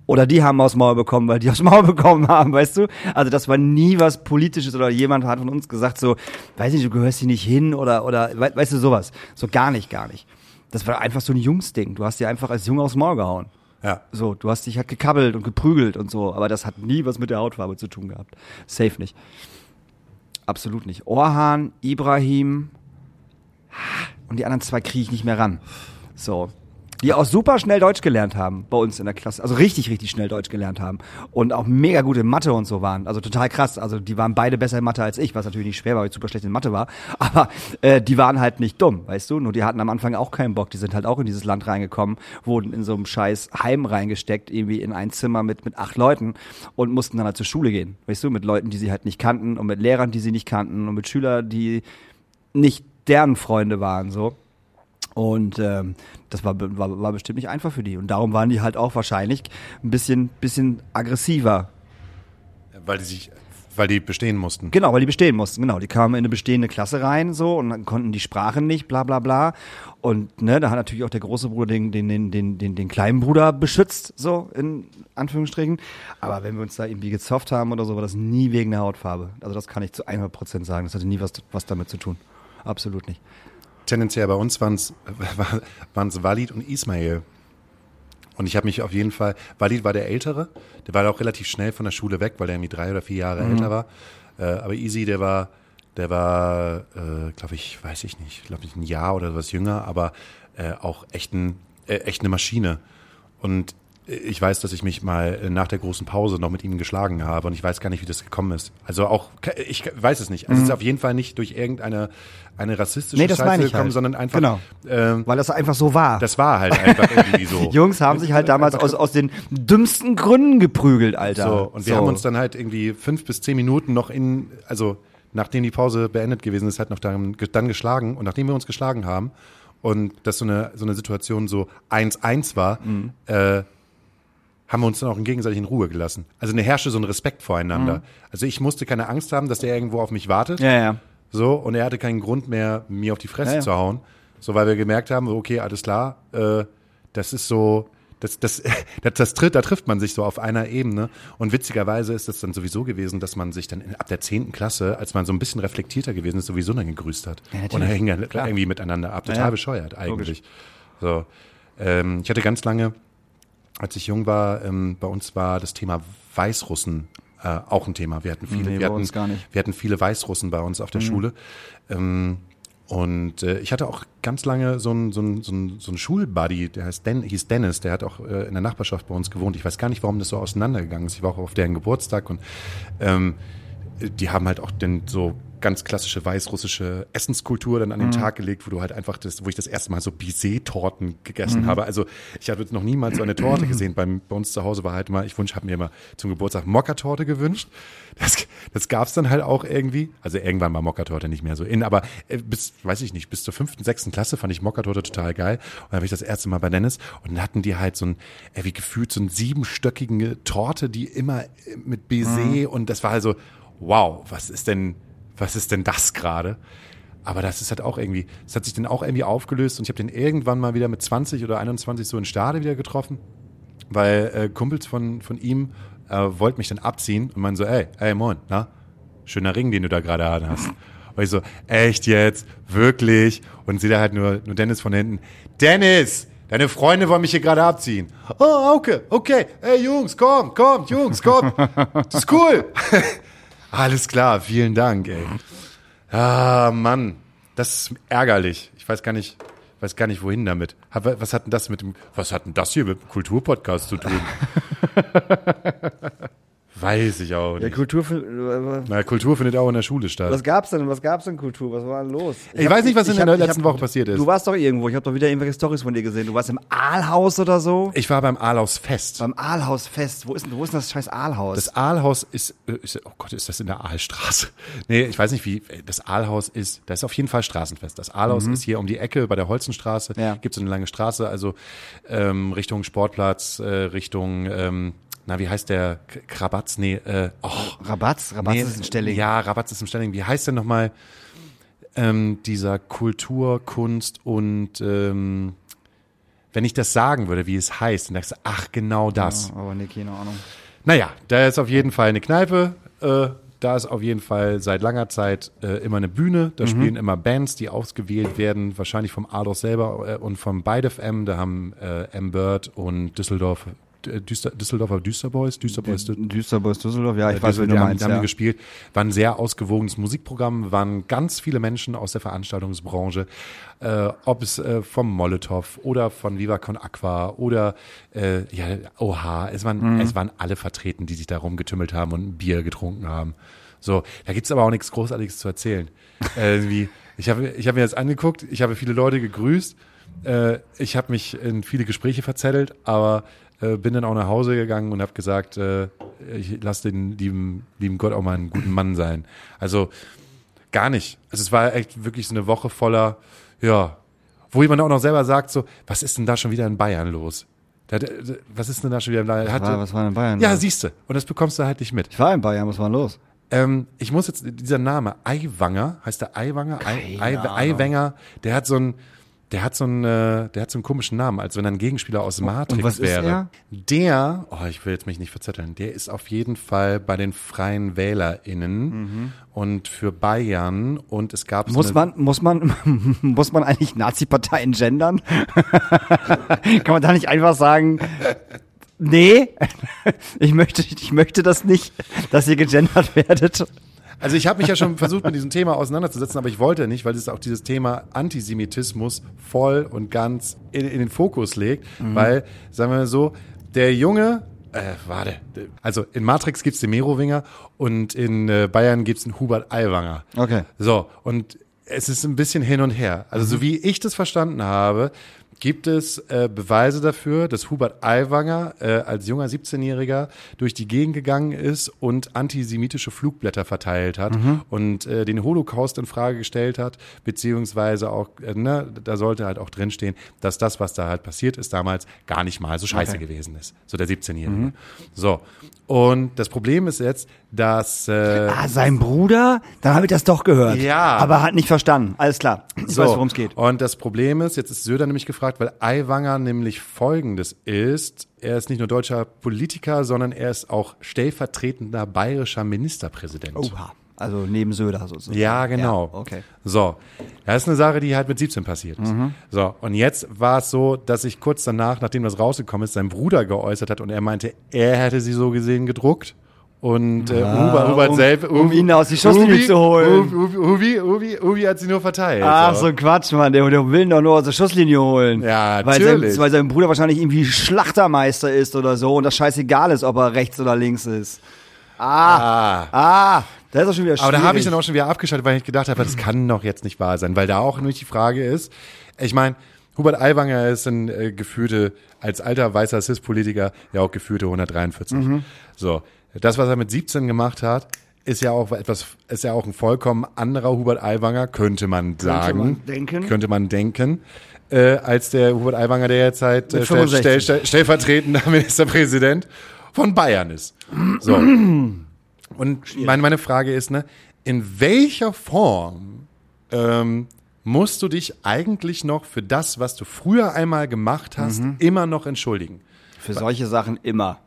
Oder die haben aufs Maul bekommen, weil die aufs Maul [laughs] bekommen haben, weißt du? Also das war nie was Politisches oder jemand hat von uns gesagt so, weiß nicht, du gehörst hier nicht hin oder, oder, we weißt du, sowas. So gar nicht, gar nicht. Das war einfach so ein Jungsding. Du hast dir einfach als Junge aufs Maul gehauen. Ja. So, du hast dich halt gekabbelt und geprügelt und so, aber das hat nie was mit der Hautfarbe zu tun gehabt. Safe nicht. Absolut nicht. Orhan, Ibrahim und die anderen zwei kriege ich nicht mehr ran. So. Die auch super schnell Deutsch gelernt haben bei uns in der Klasse. Also richtig, richtig schnell Deutsch gelernt haben. Und auch mega gut in Mathe und so waren. Also total krass. Also die waren beide besser in Mathe als ich, was natürlich nicht schwer war, weil ich super schlecht in Mathe war. [laughs] Aber äh, die waren halt nicht dumm, weißt du? Nur die hatten am Anfang auch keinen Bock. Die sind halt auch in dieses Land reingekommen, wurden in so einem scheiß Heim reingesteckt, irgendwie in ein Zimmer mit, mit acht Leuten und mussten dann halt zur Schule gehen. Weißt du? Mit Leuten, die sie halt nicht kannten und mit Lehrern, die sie nicht kannten und mit Schülern, die nicht deren Freunde waren, so. Und ähm, das war, war, war bestimmt nicht einfach für die. Und darum waren die halt auch wahrscheinlich ein bisschen, bisschen aggressiver. Weil die sich, weil die bestehen mussten. Genau, weil die bestehen mussten. Genau, die kamen in eine bestehende Klasse rein so und dann konnten die Sprachen nicht, bla bla bla. Und ne, da hat natürlich auch der große Bruder den, den, den, den, den, den kleinen Bruder beschützt, so in Anführungsstrichen. Aber wenn wir uns da irgendwie gezofft haben oder so, war das nie wegen der Hautfarbe. Also das kann ich zu 100 Prozent sagen. Das hatte nie was, was damit zu tun. Absolut nicht. Tendenziell bei uns waren es [laughs] Walid und Ismail. Und ich habe mich auf jeden Fall, Walid war der Ältere, der war auch relativ schnell von der Schule weg, weil der irgendwie drei oder vier Jahre älter war. Äh, aber Easy, der war, der war, äh, glaube ich, weiß ich nicht, glaube ich ein Jahr oder was jünger, aber äh, auch echt, ein, äh, echt eine Maschine. Und ich weiß, dass ich mich mal äh, nach der großen Pause noch mit ihm geschlagen habe und ich weiß gar nicht, wie das gekommen ist. Also auch, ich weiß es nicht. Also es ist auf jeden Fall nicht durch irgendeine eine rassistische Mhm. Nee, das Scheiße gekommen, halt. sondern einfach, Genau. ähm, Weil das einfach so war. das war halt einfach irgendwie so. [laughs] Jungs haben sich halt damals aus, aus den dümmsten Gründen geprügelt, Alter. So, und wir haben uns dann halt irgendwie fünf bis zehn Minuten noch in, also nachdem die Pause beendet gewesen ist, halt noch dann, dann geschlagen. Und nachdem wir uns geschlagen haben und dass so eine, so eine Situation so 1-1 war, Mhm. äh, haben wir uns dann auch gegenseitig in Ruhe gelassen. Also eine herrschte so ein Respekt voreinander. Mhm. Also ich musste keine Angst haben, dass der irgendwo auf mich wartet. Ja, ja. So, und er hatte keinen Grund mehr, mir auf die Fresse Ja, ja. zu hauen. So, weil wir gemerkt haben, okay, alles klar, äh, das ist so, das, das, [laughs] das, das tritt, da trifft man sich so auf einer Ebene. Und witzigerweise ist es dann sowieso gewesen, dass man sich dann in, ab der zehnten Klasse, als man so ein bisschen reflektierter gewesen ist, sowieso dann gegrüßt hat. Ja, und dann hing dann irgendwie miteinander ab. Total bescheuert eigentlich. So, ähm, ich hatte ganz lange, als ich jung war, ähm, bei uns war das Thema Weißrussen äh, auch ein Thema. Wir hatten viele, Nee, wir hatten, uns gar nicht. wir hatten viele Weißrussen bei uns auf der Schule. Ähm, Und äh, ich hatte auch ganz lange so einen so einen- so einen- so einen Schulbuddy, der heißt Den, hieß Dennis, der hat auch äh, in der Nachbarschaft bei uns gewohnt. Ich weiß gar nicht, warum das so auseinandergegangen ist. Ich war auch auf deren Geburtstag und ähm, die haben halt auch den so ganz klassische weißrussische Essenskultur dann an den Tag gelegt, wo du halt einfach das, wo ich das erste Mal so Baiser-Torten gegessen habe. Also ich habe jetzt noch niemals so eine Torte gesehen. Beim, bei uns zu Hause war halt mal, ich wünsch, habe mir immer zum Geburtstag Mokka-Torte gewünscht. Das, das gab's dann halt auch irgendwie. Also irgendwann war Mokka-Torte nicht mehr so in, aber äh, bis, weiß ich nicht, bis zur fünften, sechsten Klasse fand ich Mokka-Torte total geil. Und dann habe ich das erste Mal bei Dennis und dann hatten die halt so ein, äh, wie gefühlt so ein siebenstöckige Torte, die immer äh, mit Baiser und das war halt so, wow, was ist denn, was ist denn das gerade? Aber das ist halt auch irgendwie, es hat sich dann auch irgendwie aufgelöst und ich habe den irgendwann mal wieder mit 20 oder 21 so in Stade wieder getroffen, weil äh, Kumpels von, von ihm äh, wollten mich dann abziehen und meinen so, ey, ey, moin, na, schöner Ring, den du da gerade an hast. [laughs] Und ich so, echt jetzt? Wirklich? Und sehe da halt nur, nur Dennis von hinten. Dennis! Deine Freunde wollen mich hier gerade abziehen. Oh, okay, okay. Ey, Jungs, komm, komm, Jungs, komm. [laughs] Das ist cool. Alles klar, vielen Dank, ey. Ah, Mann, das ist ärgerlich. Ich weiß gar nicht, weiß gar nicht, wohin damit. Was hat denn das mit dem, was hat denn das hier mit dem Kulturpodcast zu tun? [laughs] weiß ich auch nicht. Kultur. Was Na, Kultur findet auch in der Schule statt. gab's denn? Was gab's denn Kultur? Was war denn los? Ich hab- weiß nicht, was in hab- der ich letzten hab- Woche passiert ist. Du warst doch irgendwo. Ich habe doch wieder irgendwelche Stories von dir gesehen. Du warst im Aalhaus oder so. Ich war beim Ahlausfest. Beim Aalhausfest. Wo ist denn, wo ist denn das scheiß Aalhaus? Das Aalhaus ist, äh, ist, oh Gott, ist das in der Aalstraße? [laughs] Nee, ich weiß nicht wie, das Aalhaus ist, da ist auf jeden Fall Straßenfest. Das Aalhaus ist hier um die Ecke bei der Holzenstraße, Ja. gibt so eine lange Straße, also ähm, Richtung Sportplatz, äh, Richtung, ähm, na wie heißt der, Krabatz, nee, äh, oh, Rabatz? Rabatz nee, ist ein Stelling. Ja, Rabatz ist im Stelling. Wie heißt denn nochmal ähm, dieser Kultur, Kunst und ähm, wenn ich das sagen würde, wie es heißt, dann sagst du, ach, genau das. Aber nee, keine Ahnung. Naja, da ist auf jeden Fall eine Kneipe. Äh, da ist auf jeden Fall seit langer Zeit äh, immer eine Bühne. Da spielen immer Bands, die ausgewählt werden, wahrscheinlich vom Ados selber äh, und vom Beide FM. Da haben äh, M. Bird und Düsseldorf, Düster, Düsseldorfer Düsterboys, Düsterboys, Dü Düsterboys Düsseldorf, ja, ich äh, weiß, wie du haben, meinst. die haben Ja. gespielt, war ein sehr ausgewogenes Musikprogramm, waren ganz viele Menschen aus der Veranstaltungsbranche, äh, ob es äh, vom Molotow oder von Viva Con Aqua oder äh, ja, Oha, es waren, Mhm. es waren alle vertreten, die sich da rumgetümmelt haben und ein Bier getrunken haben. So, da gibt's aber auch nichts Großartiges zu erzählen. [laughs] äh, Irgendwie, ich habe ich hab mir das angeguckt, ich habe viele Leute gegrüßt, äh, ich habe mich in viele Gespräche verzettelt, aber äh, bin dann auch nach Hause gegangen und habe gesagt, äh, ich lasse den lieben, lieben Gott auch mal einen guten Mann sein. Also gar nicht. Also es war echt wirklich so eine Woche voller, ja, wo jemand auch noch selber sagt, so, was ist denn da schon wieder in Bayern los? Da, was ist denn da schon wieder in Bayern? Was war, was war denn in Bayern? ja, los? siehste. Und das bekommst du halt nicht mit. ich war in Bayern, was war denn los? Ähm, ich muss jetzt, dieser Name, Eiwanger, heißt der Eiwanger? Ei, Ei. Eiwanger, der hat so ein, der hat so einen, äh, der hat so einen komischen Namen, als wenn er ein Gegenspieler aus Matrix was ist wäre. er? Der, oh, ich will jetzt mich nicht verzetteln, der ist auf jeden Fall bei den Freien WählerInnen und für Bayern und es gab so Mhm. Muss man, muss man, [laughs] muss man eigentlich Nazi-Parteien gendern? [laughs] Kann man da nicht einfach sagen, nee, [laughs] ich möchte, ich möchte das nicht, dass ihr gegendert werdet. Also ich habe mich ja schon versucht, mit diesem Thema auseinanderzusetzen, aber ich wollte nicht, weil es auch dieses Thema Antisemitismus voll und ganz in, in den Fokus legt. Weil, sagen wir mal so, der Junge, äh, warte, also in Matrix gibt's den Merowinger und in äh, Bayern gibt's den Hubert Aiwanger. Okay. So, und es ist ein bisschen hin und her. Also so wie ich das verstanden habe, gibt es äh, Beweise dafür, dass Hubert Aiwanger äh, als junger 17-Jähriger durch die Gegend gegangen ist und antisemitische Flugblätter verteilt hat und äh, den Holocaust in Frage gestellt hat, beziehungsweise auch, äh, ne, da sollte halt auch drinstehen, dass das, was da halt passiert ist damals, gar nicht mal so scheiße Okay. gewesen ist. So der 17-Jährige. So. Und das Problem ist jetzt, dass äh, Ah, sein Bruder? Dann habe ich das doch gehört. Ja. Aber hat nicht verstanden. Alles klar. Ich So, weiß, worum es geht. Und das Problem ist, jetzt ist Söder nämlich gefragt, weil Aiwanger nämlich folgendes ist, er ist nicht nur deutscher Politiker, sondern er ist auch stellvertretender bayerischer Ministerpräsident. Oha. Also neben Söder sozusagen. Ja, genau. Ja, okay. So, das ist eine Sache, die halt mit 17 passiert ist. Mhm. So, und jetzt war es so, dass sich kurz danach, nachdem das rausgekommen ist, sein Bruder geäußert hat und er meinte, er hätte sie so gesehen gedruckt Und äh, Ah, Hubert, Hubert um- selbst, um ihn aus die Schusslinie Hubi- zu holen. Hubi, Hubi, Hubi, Hubi hat sie nur verteilt. Ach, so ein Quatsch, Mann. Der, der will ihn doch nur aus der Schusslinie holen. Ja, weil natürlich. Sein, weil sein Bruder wahrscheinlich irgendwie Schlachtermeister ist oder so und das scheißegal ist, ob er rechts oder links ist. Ah, Ah. ah, das ist doch schon wieder schwierig. Aber da habe ich dann auch schon wieder abgeschaltet, weil ich gedacht habe, das kann doch jetzt nicht wahr sein, weil da auch nur die Frage ist, ich meine, Hubert Aiwanger ist ein äh, gefühlte, als alter weißer CIS-Politiker, ja auch gefühlte 143. Mhm. So, das, was er mit 17 gemacht hat, ist ja auch etwas, ist ja auch ein vollkommen anderer Hubert Aiwanger, könnte man sagen. man denken. Könnte man denken. Äh, als der Hubert Aiwanger, der jetzt halt äh, stell, 65. stell, stell, stellvertretender [laughs] Ministerpräsident von Bayern ist. So. Und meine, meine Frage ist, ne, in welcher Form ähm, musst du dich eigentlich noch für das, was du früher einmal gemacht hast, Mhm. immer noch entschuldigen? Für solche Sachen immer.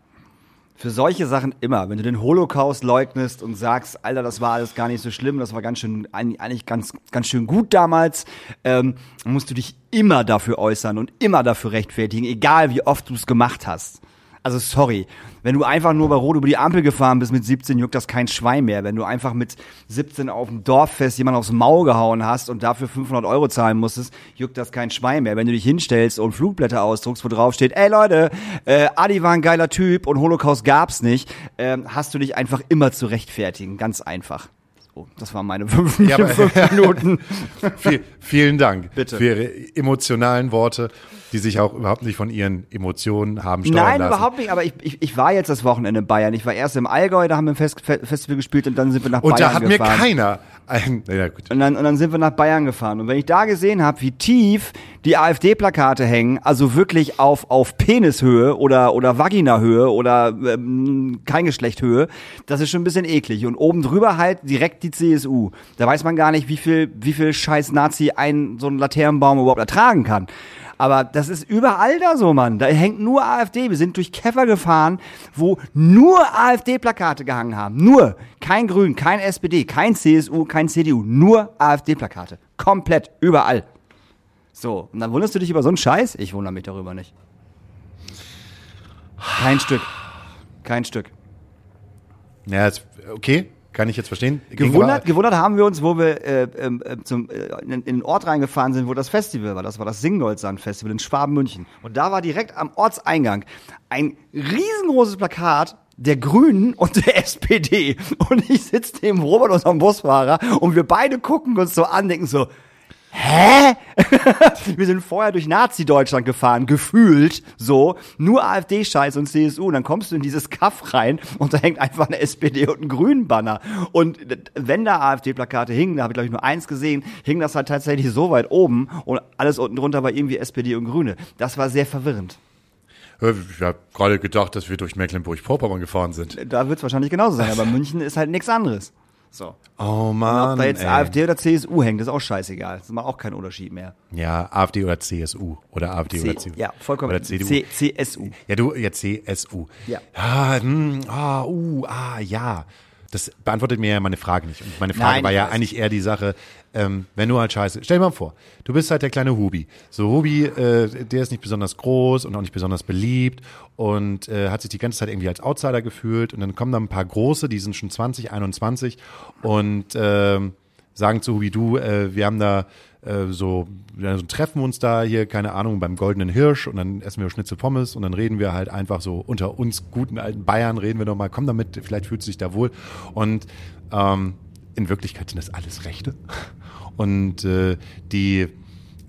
Für solche Sachen immer. Wenn du den Holocaust leugnest und sagst, Alter, das war alles gar nicht so schlimm, das war ganz schön, eigentlich ganz, ganz schön gut damals, ähm, musst du dich immer dafür äußern und immer dafür rechtfertigen, egal wie oft du es gemacht hast. Also sorry, wenn du einfach nur bei Rot über die Ampel gefahren bist mit 17, juckt das kein Schwein mehr. Wenn du einfach mit 17 auf dem Dorffest jemand aufs Maul gehauen hast und dafür 500 Euro zahlen musstest, juckt das kein Schwein mehr. Wenn du dich hinstellst und Flugblätter ausdruckst, wo drauf steht, ey Leute, äh, Adi war ein geiler Typ und Holocaust gab's nicht, ähm, hast du dich einfach immer zu rechtfertigen. Ganz einfach. So, das waren meine fünf, Ja, [laughs] fünf Minuten. [laughs] Viel, vielen Dank Bitte. für Ihre emotionalen Worte, die sich auch überhaupt nicht von Ihren Emotionen haben steuern Nein, lassen. überhaupt nicht. Aber ich, ich, ich war jetzt das Wochenende in Bayern. Ich war erst im Allgäu, da haben wir ein Fest, Fe- Festival gespielt und dann sind wir nach Und Bayern da hat mir gefahren. keiner ein, ja, gut. Und dann, und dann sind wir nach Bayern gefahren. Und wenn ich da gesehen habe, wie tief die AfD-Plakate hängen, also wirklich auf, auf Penishöhe oder, oder Vaginahöhe oder ähm, kein Geschlechthöhe, das ist schon ein bisschen eklig. Und oben drüber halt direkt die CSU. Da weiß man gar nicht, wie viel, wie viel scheiß Nazi ein so ein Laternenbaum überhaupt ertragen kann. Aber das ist überall da so, Mann. Da hängt nur AfD. Wir sind durch Käfer gefahren, wo nur AfD-Plakate gehangen haben. Nur. Kein Grün, kein SPD, kein CSU, kein CDU. Nur AfD-Plakate. Komplett. Überall. So. Und dann wunderst du dich über so einen Scheiß? Ich wundere mich darüber nicht. Kein Stück. Kein Stück. Ja, okay, kann ich jetzt verstehen. Gewundert, gewundert haben wir uns, wo wir äh, ähm, äh, zum, äh, in, den Ort reingefahren sind, wo das Festival war. Das war das Singoldsand-Festival in Schwaben-München. Und da war direkt am Ortseingang ein riesengroßes Plakat der Grünen und der [laughs] SPD. Und ich sitze neben Robert, unserem Busfahrer, und wir beide gucken uns so an, denken so, Hä? [laughs] Wir sind vorher durch Nazi-Deutschland gefahren, gefühlt so, nur AfD-Scheiß und CSU. Und dann kommst du in dieses Kaff rein und da hängt einfach eine SPD und ein Grünen-Banner. Und wenn da AfD-Plakate hingen, da habe ich glaube ich nur eins gesehen, hing das halt tatsächlich so weit oben und alles unten drunter war irgendwie SPD und Grüne. Das war sehr verwirrend. Ich habe gerade gedacht, dass wir durch Mecklenburg-Vorpommern gefahren sind. Da wird es wahrscheinlich genauso sein, aber München ist halt nichts anderes. So. Oh Ob Mann. da jetzt ey. AfD oder CSU hängt, ist auch scheißegal. Das macht auch keinen Unterschied mehr. Ja, AfD oder CSU oder AfD C oder CDU. ja, vollkommen. Oder CDU. C CSU. Ja, du, ja, CSU. Ja. Ah, hm, ah, uh, ah, ja. Das beantwortet mir ja meine Frage nicht. Und meine Frage Nein, war ja weiß. eigentlich eher die Sache, ähm, wenn du halt scheiße, stell dir mal vor, du bist halt der kleine Hubi. So, Hubi, äh, der ist nicht besonders groß und auch nicht besonders beliebt und äh, hat sich die ganze Zeit irgendwie als Outsider gefühlt und dann kommen da ein paar Große, die sind schon 20, 21 und ähm, sagen zu Hubi, du, äh, wir haben da äh, so, ja, so treffen uns da hier, keine Ahnung, beim Goldenen Hirsch und dann essen wir Schnitzel Pommes und dann reden wir halt einfach so unter uns guten alten Bayern, reden wir doch mal, komm damit, vielleicht fühlt sich da wohl. Und ähm, in Wirklichkeit sind das alles Rechte. Und äh, die,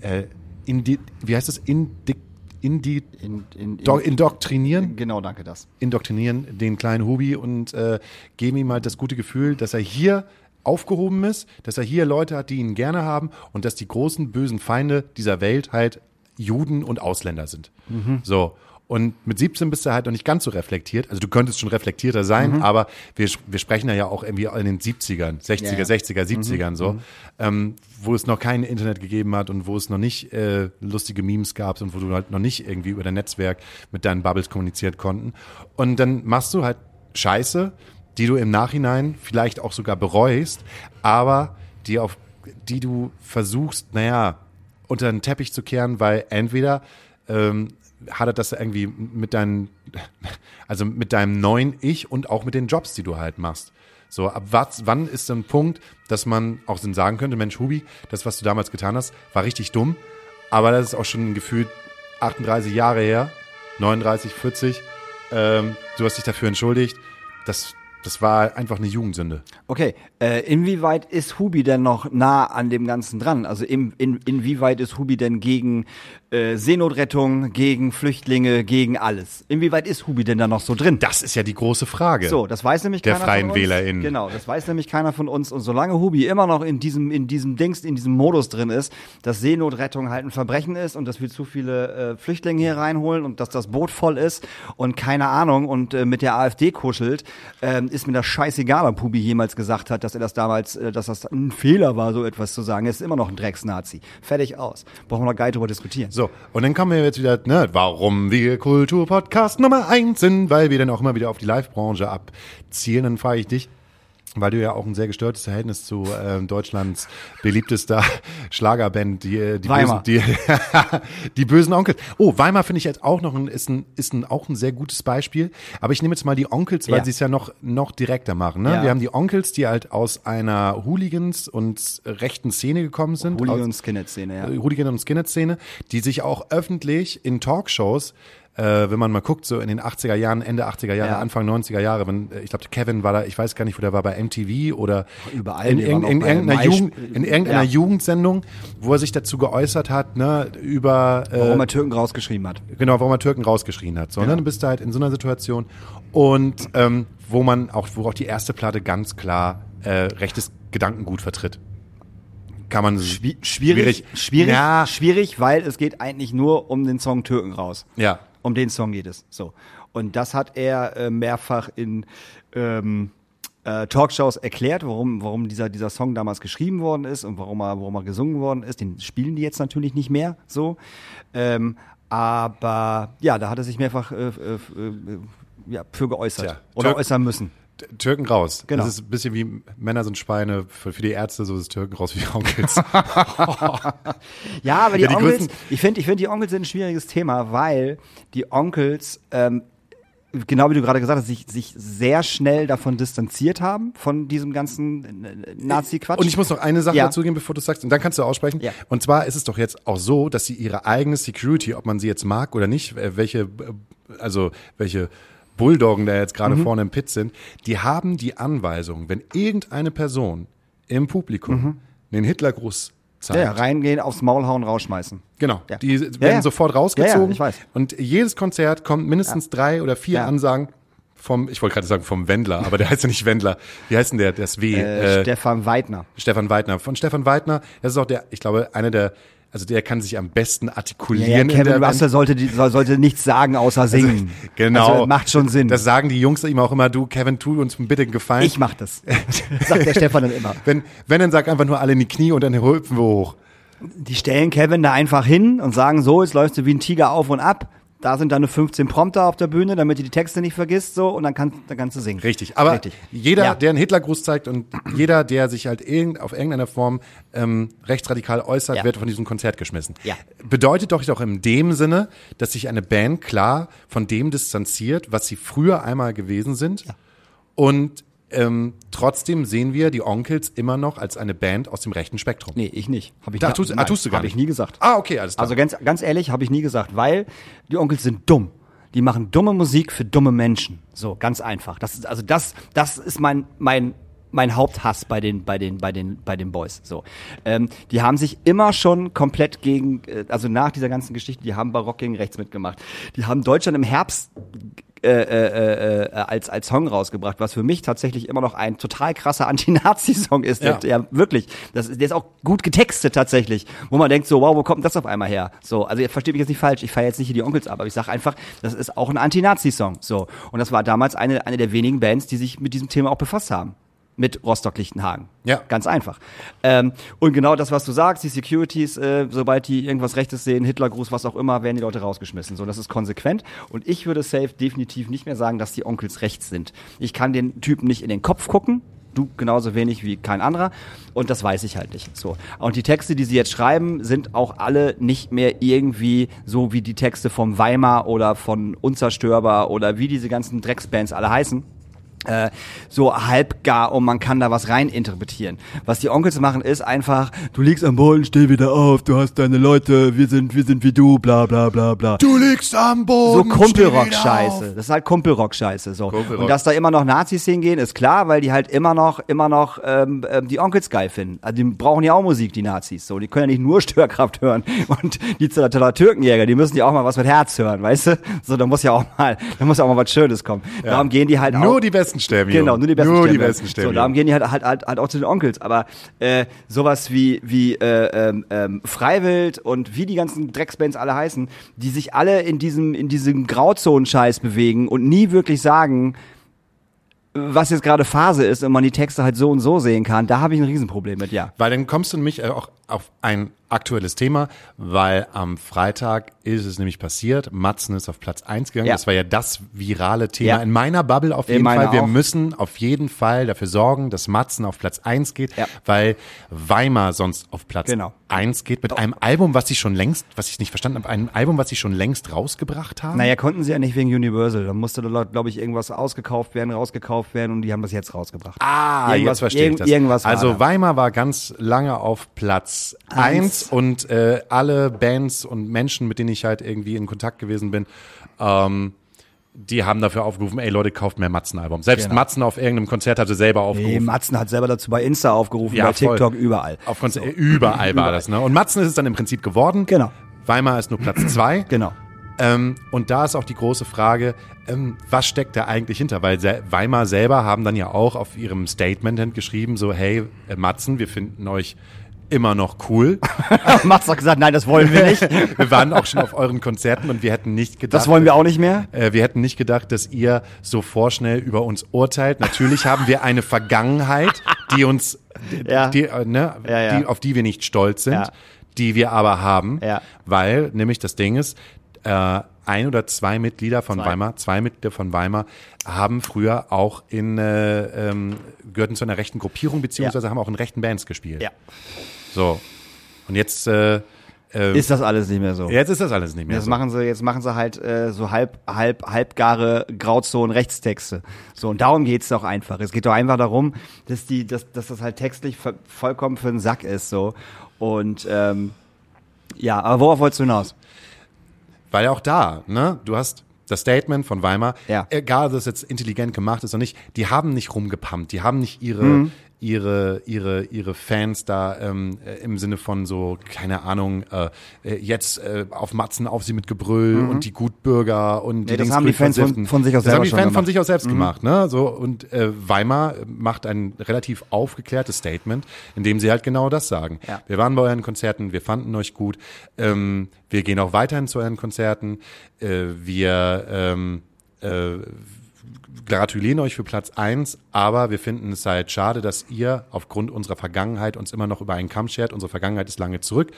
äh, indi, wie heißt das, indi, indi, In, in, do, indoktrinieren? Genau, danke das. indoktrinieren den kleinen Hubi und äh, geben ihm halt das gute Gefühl, dass er hier aufgehoben ist, dass er hier Leute hat, die ihn gerne haben und dass die großen bösen Feinde dieser Welt halt Juden und Ausländer sind. So. Und mit 17 bist du halt noch nicht ganz so reflektiert. Also du könntest schon reflektierter sein, aber wir, wir sprechen ja auch irgendwie in den 70ern, 60er, Ja, ja. 60er, 70ern so, ähm, wo es noch kein Internet gegeben hat und wo es noch nicht äh, lustige Memes gab und wo du halt noch nicht irgendwie über dein Netzwerk mit deinen Bubbles kommuniziert konnten. Und dann machst du halt Scheiße, die du im Nachhinein vielleicht auch sogar bereust, aber die auf die du versuchst, naja, unter den Teppich zu kehren, weil entweder ähm, hadert das irgendwie mit deinen, also mit deinem neuen Ich und auch mit den Jobs, die du halt machst. So, ab was, wann ist ein Punkt, dass man auch so sagen könnte, Mensch, Hubi, das, was du damals getan hast, war richtig dumm, aber das ist auch schon gefühlt 38 Jahre her, 39, 40, ähm, du hast dich dafür entschuldigt, das, das war einfach eine Jugendsünde. Okay, äh, inwieweit ist Hubi denn noch nah an dem Ganzen dran? Also in, in, inwieweit ist Hubi denn gegen äh, Seenotrettung, gegen Flüchtlinge, gegen alles? Inwieweit ist Hubi denn da noch so drin? Das ist ja die große Frage. So, das weiß nämlich Der keiner Freien von uns. WählerInnen. Genau, das weiß nämlich keiner von uns. Und solange Hubi immer noch in diesem, in diesem Dings, in diesem Modus drin ist, dass Seenotrettung halt ein Verbrechen ist und dass wir zu viele äh, Flüchtlinge hier reinholen und dass das Boot voll ist und keine Ahnung und äh, mit der AfD kuschelt, ähm, ist mir das scheißegal, ob Hubi jemals gesagt hat, dass er das damals, äh, dass das ein Fehler war, so etwas zu sagen. Er ist immer noch ein Drecksnazi. Fertig aus. Brauchen wir noch gar nicht drüber diskutieren. So, und dann kommen wir jetzt wieder, ne, warum wir Kulturpodcast Nummer eins sind, weil wir dann auch immer wieder auf die Live-Branche abzielen. Dann frage ich dich, weil du ja auch ein sehr gestörtes Verhältnis zu ähm, Deutschlands beliebtester [laughs] Schlagerband, die, äh, die, Weimar. Bösen, die, [laughs] die bösen Onkel. Oh, Weimar finde ich jetzt auch noch ein, ist ein, ist ein, auch ein sehr gutes Beispiel. Aber ich nehme jetzt mal die Onkels, weil Ja. sie es ja noch, noch direkter machen. Ne? Ja. Wir haben die Onkels, die halt aus einer Hooligans- und rechten Szene gekommen sind. Hooligan- und Skinhead-Szene, ja. äh, Hooligan- und Skinhead-Szene, die sich auch öffentlich in Talkshows, äh, wenn man mal guckt, so in den 80er Jahren, Ende 80er Jahre, Ja. Anfang 90er Jahre, wenn, äh, ich glaube, Kevin war da, ich weiß gar nicht, wo der war, bei MTV oder Überall, in, in, in, irgendeiner, Jugend, in irgendeiner Ja. Jugendsendung, wo er sich dazu geäußert hat, ne, über äh, Warum er Türken rausgeschrieben hat. Genau, warum er Türken rausgeschrien hat. So, ne? Ja. Dann bist du halt in so einer Situation. Und ähm, wo man auch, wo auch die erste Platte ganz klar äh, rechtes Gedankengut vertritt. Kann man Schwi- Schwierig, schwierig, Ja, schwierig, weil es geht eigentlich nur um den Song Türken raus. ja. Um den Song geht es. So. Und das hat er äh, mehrfach in ähm, äh, Talkshows erklärt, warum, warum dieser, dieser Song damals geschrieben worden ist und warum er, warum er gesungen worden ist. Den spielen die jetzt natürlich nicht mehr so. Ähm, aber ja, da hat er sich mehrfach äh, äh, äh, ja, für geäußert. Tja, oder Türk- äußern müssen. Türken raus. Genau. Das ist ein bisschen wie Männer sind Schweine, für, für die Ärzte, so ist Türken raus wie [laughs] Onkels. [laughs] Ja, aber die, Ja, die Onkels, größten- ich finde, ich finde die Onkels sind ein schwieriges Thema, weil die Onkels, ähm, genau wie du gerade gesagt hast, sich, sich sehr schnell davon distanziert haben, von diesem ganzen äh, Nazi-Quatsch. Und ich muss noch eine Sache Ja. dazugeben, bevor du sagst, und dann kannst du aussprechen. Ja. Und zwar ist es doch jetzt auch so, dass sie ihre eigene Security, ob man sie jetzt mag oder nicht, äh, welche, äh, also welche Bulldoggen da jetzt Mhm. gerade vorne im Pit sind, die haben die Anweisung, wenn irgendeine Person im Publikum einen Hitlergruß zeigt, Mhm. ja, reingehen, aufs Maul hauen, rausschmeißen. Genau, Ja. die werden ja. sofort Ja, rausgezogen. ja, ich weiß. Und jedes Konzert kommt mindestens drei oder vier. Ansagen vom, ich wollte gerade sagen vom Wendler, aber der [laughs] heißt ja nicht Wendler. Wie heißt denn der, das W? Äh, Äh, Stefan Weidner. Stefan Weidner. Von Stefan Weidner, das ist auch der, ich glaube, einer der, also der kann sich am besten Ja, ja, artikulieren. in Kevin Russell sollte, die, sollte nichts sagen, außer singen. [laughs] Genau. Also, macht schon Sinn. Das sagen die Jungs ihm auch immer, du, Kevin, tu uns bitte einen Gefallen. ich mach das. [laughs] Sagt der Stefan dann immer. wenn, wenn, dann sag einfach nur alle in die Knie und dann hüpfen wir hoch. Die stellen Kevin da einfach hin und sagen so, jetzt läufst du wie ein Tiger auf und ab. Da sind deine 15 Prompter auf der Bühne, damit du die Texte nicht vergisst, so, und dann, kann, dann kannst du singen. Richtig. Aber Richtig. jeder, Ja. der einen Hitlergruß zeigt und [clears throat] jeder, der sich halt irgend, auf irgendeiner Form ähm, rechtsradikal äußert, Ja. wird von diesem Konzert geschmissen. Ja. Bedeutet doch auch in dem Sinne, dass sich eine Band klar von dem distanziert, was sie früher einmal gewesen sind. Und ähm, trotzdem sehen wir die Onkels immer noch als eine Band aus dem rechten Spektrum. Nee, ich nicht. Hab ich Da tust- ah, nein, tust du gar hab nicht. ich nie gesagt. Ah, okay, alles klar. Also ganz, ganz ehrlich, habe ich nie gesagt, weil die Onkels sind dumm. Die machen dumme Musik für dumme Menschen. So, ganz einfach. Das ist, also das, das ist mein, mein, mein Haupthass bei den, bei den, bei den, bei den Boys. So, ähm, die haben sich immer schon komplett gegen, äh, also nach dieser ganzen Geschichte, die haben Barock gegen rechts mitgemacht. Die haben Deutschland im Herbst äh, äh, äh, als, als Song rausgebracht, was für mich tatsächlich immer noch ein total krasser [laughs] Anti-Nazi-Song ist. Ja. Der, ja, wirklich. Das, ist- der ist auch gut getextet tatsächlich. Wo man denkt so, wow, wo kommt das auf einmal her? So, also ihr versteht mich jetzt nicht falsch, ich feiere jetzt nicht hier die Onkels ab, aber ich sage einfach, das ist auch ein Anti-Nazi-Song. So. Und das war damals eine, eine der wenigen Bands, die sich mit diesem Thema auch befasst haben. Mit Rostock-Lichtenhagen. Ja. Ganz einfach. Ähm, und genau das, was du sagst, die Securities, äh, sobald die irgendwas Rechtes sehen, Hitlergruß, was auch immer, werden die Leute rausgeschmissen. So, das ist konsequent. Und ich würde safe definitiv nicht mehr sagen, dass die Onkels rechts sind. Ich kann den Typen nicht in den Kopf gucken. Du genauso wenig wie kein anderer. Und das weiß ich halt nicht. So. Und die Texte, die sie jetzt schreiben, sind auch alle nicht mehr irgendwie so wie die Texte vom Weimar oder von Unzerstörbar oder wie diese ganzen Drecksbands alle heißen äh, so halbgar und man kann da was rein interpretieren. Was die Onkels machen ist einfach, du liegst am Boden, steh wieder auf, du hast deine Leute, wir sind, wir sind wie du, bla bla bla bla. Du liegst am So Boden. Kumpelrock-Scheiße. Das ist halt Kumpelrock-Scheiße. So. Kumpelrock. Und dass da immer noch Nazis hingehen, ist klar, weil die halt immer noch, immer noch ähm, ähm, die Onkels geil finden. Also die brauchen ja auch Musik, die Nazis. So, die können ja nicht nur [laughs] Störkraft hören. Und die Türkenjäger, die müssen ja auch mal was mit Herz hören, weißt du? So, da muss ja auch mal, da muss ja auch mal was Schönes kommen. Darum gehen die halt auch. Nur die besten sterben, Junge. Genau, nur die besten Nur Stämme. die besten sterben. So, darum gehen die halt, halt, halt, halt auch zu den Onkels. Aber äh, sowas wie, wie äh, ähm, ähm, Freiwild und wie die ganzen Drecksbands alle heißen, die sich alle in diesem, in diesem Grauzonen-Scheiß bewegen und nie wirklich sagen, was jetzt gerade Phase ist und man die Texte halt so und so sehen kann, da habe ich ein Riesenproblem mit, ja. Weil dann kommst du nämlich auch auf ein aktuelles Thema, weil am Freitag ist es nämlich passiert. Matzen ist auf Platz eins gegangen. Ja. Das war ja das virale Thema Ja. in meiner Bubble auf jeden Fall. Wir auch. müssen auf jeden Fall dafür sorgen, dass Matzen auf Platz eins geht, Ja. weil Weimar sonst auf Platz Genau. eins geht mit einem Album, was sie schon längst, was ich nicht verstanden habe, einem Album, was sie schon längst rausgebracht haben. Naja, konnten sie ja nicht wegen Universal. Da musste, glaube ich, irgendwas ausgekauft werden, rausgekauft werden und die haben das jetzt rausgebracht. Ah, Irgendwas- jetzt verstehe ich das. irgendwas also da. Weimar war ganz lange auf Platz Eins. Und äh, alle Bands und Menschen, mit denen ich halt irgendwie in Kontakt gewesen bin, ähm, die haben dafür aufgerufen, ey Leute, kauft mehr Matzen-Album. Selbst Genau. Matzen auf irgendeinem Konzert hat sie selber Nee, aufgerufen. Matzen hat selber dazu bei Insta aufgerufen, Ja, bei voll. TikTok, überall. Auf Konzer Überall war das, ne? Und Matzen ist es dann im Prinzip geworden. Genau. Weimar ist nur Platz [clears throat] zwei. Genau. Ähm, und da ist auch die große Frage, ähm, was steckt da eigentlich hinter? Weil Weimar selber haben dann ja auch auf ihrem Statement geschrieben, so, hey, äh, Matzen, wir finden euch immer noch cool. [laughs] Max hat gesagt, nein, das wollen wir nicht. [laughs] Wir waren auch schon auf euren Konzerten und wir hätten nicht gedacht, Das wollen wir auch nicht mehr. äh, wir hätten nicht gedacht, dass ihr so vorschnell über uns urteilt. Natürlich [laughs] haben wir eine Vergangenheit, die uns, Ja. die, äh, ne, Ja, ja. Die, auf die wir nicht stolz sind, die wir aber haben, weil nämlich das Ding ist, äh, ein oder zwei Mitglieder von Zwei. Weimar, zwei Mitglieder von Weimar haben früher auch in äh, ähm, gehörten zu einer rechten Gruppierung beziehungsweise haben auch in rechten Bands gespielt. Ja. So und jetzt äh, äh, Ist das alles nicht mehr so. jetzt ist das alles nicht mehr Jetzt so. machen sie, jetzt machen sie halt äh, so halb, halb, halbgare Grauzonen-Rechtstexte. So, und darum geht's doch einfach. Es geht doch einfach darum, dass die, dass, dass das halt textlich vollkommen für den Sack ist. so. Und ähm, ja, aber worauf wolltest du hinaus? Weil auch da, ne, du hast das Statement von Weimar, Ja. egal, ob das jetzt intelligent gemacht ist oder nicht, die haben nicht rumgepumpt, die haben nicht ihre, Mhm. Ihre, ihre, ihre Fans da ähm, äh, im Sinne von so, keine Ahnung, äh, äh, jetzt äh, auf Matzen auf sie mit Gebrüll und die Gutbürger und die Mhm. das haben die Fans von- von sich aus das selber haben die Fans von gemacht. Mhm. sich aus selbst gemacht, ne? So und äh, Weimar macht ein relativ aufgeklärtes Statement, in dem sie halt genau das sagen. Ja. Wir waren bei euren Konzerten, wir fanden euch gut, ähm, wir gehen auch weiterhin zu euren Konzerten, äh, wir ähm, äh, gratulieren euch für Platz eins, aber wir finden es halt schade, dass ihr aufgrund unserer Vergangenheit uns immer noch über einen Kamm schert. Unsere Vergangenheit ist lange zurück.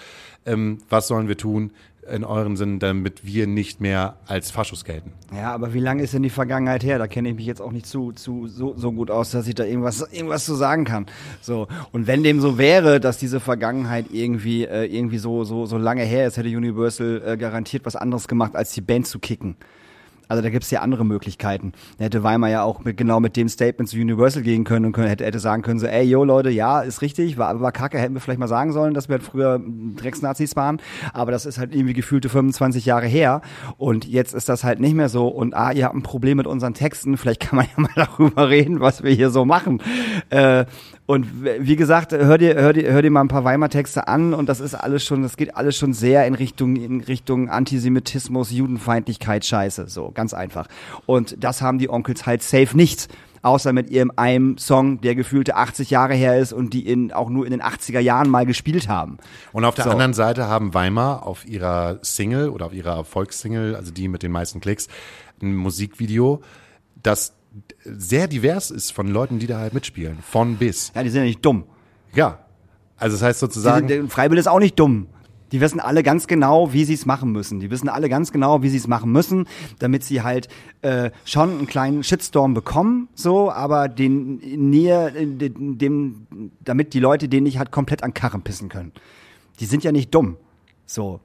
Ähm, was sollen wir tun in euren Sinn, damit wir nicht mehr als Faschos gelten? Ja, aber wie lange ist denn die Vergangenheit her? Da kenne ich mich jetzt auch nicht zu, zu so, so gut aus, dass ich da irgendwas, irgendwas zu sagen kann. So. Und wenn dem so wäre, dass diese Vergangenheit irgendwie, äh, irgendwie so, so, so lange her ist, hätte Universal äh, garantiert was anderes gemacht, als die Band zu kicken. Also da gibt's ja andere Möglichkeiten. Da hätte Weimar ja auch mit, genau mit dem Statement zu Universal gehen können und können, hätte, hätte sagen können, so, ey, yo Leute, ja, ist richtig, war, war kacke, hätten wir vielleicht mal sagen sollen, dass wir halt früher Drecksnazis waren, aber das ist halt irgendwie gefühlte 25 Jahre her. Und jetzt ist das halt nicht mehr so. Und ah, ihr habt ein Problem mit unseren Texten, vielleicht kann man [laughs] ja mal darüber reden, was wir hier so machen. Äh, und wie gesagt, hör dir, hör dir, hör dir mal ein paar Weimar-Texte an. Und das ist alles schon, das geht alles schon sehr in Richtung, in Richtung Antisemitismus, Judenfeindlichkeit, Scheiße, so, ganz einfach. Und das haben die Onkels halt safe nicht. Außer mit ihrem einem Song, der gefühlte 80 Jahre her ist und die in, auch nur in den 80er Jahren mal gespielt haben. Und auf der So. anderen Seite haben Weimar auf ihrer Single oder auf ihrer Erfolgssingle, also die mit den meisten Klicks, ein Musikvideo, das sehr divers ist von Leuten, die da halt mitspielen. Von bis. Ja, die sind ja nicht dumm. Ja. Also das heißt sozusagen. sind, der Freiwill ist auch nicht dumm. Die wissen alle ganz genau, wie sie es machen müssen. Die wissen alle ganz genau, wie sie es machen müssen, damit sie halt äh, schon einen kleinen Shitstorm bekommen, so, aber den näher, dem, damit die Leute den nicht halt komplett an Karren pissen können. Die sind ja nicht dumm. So.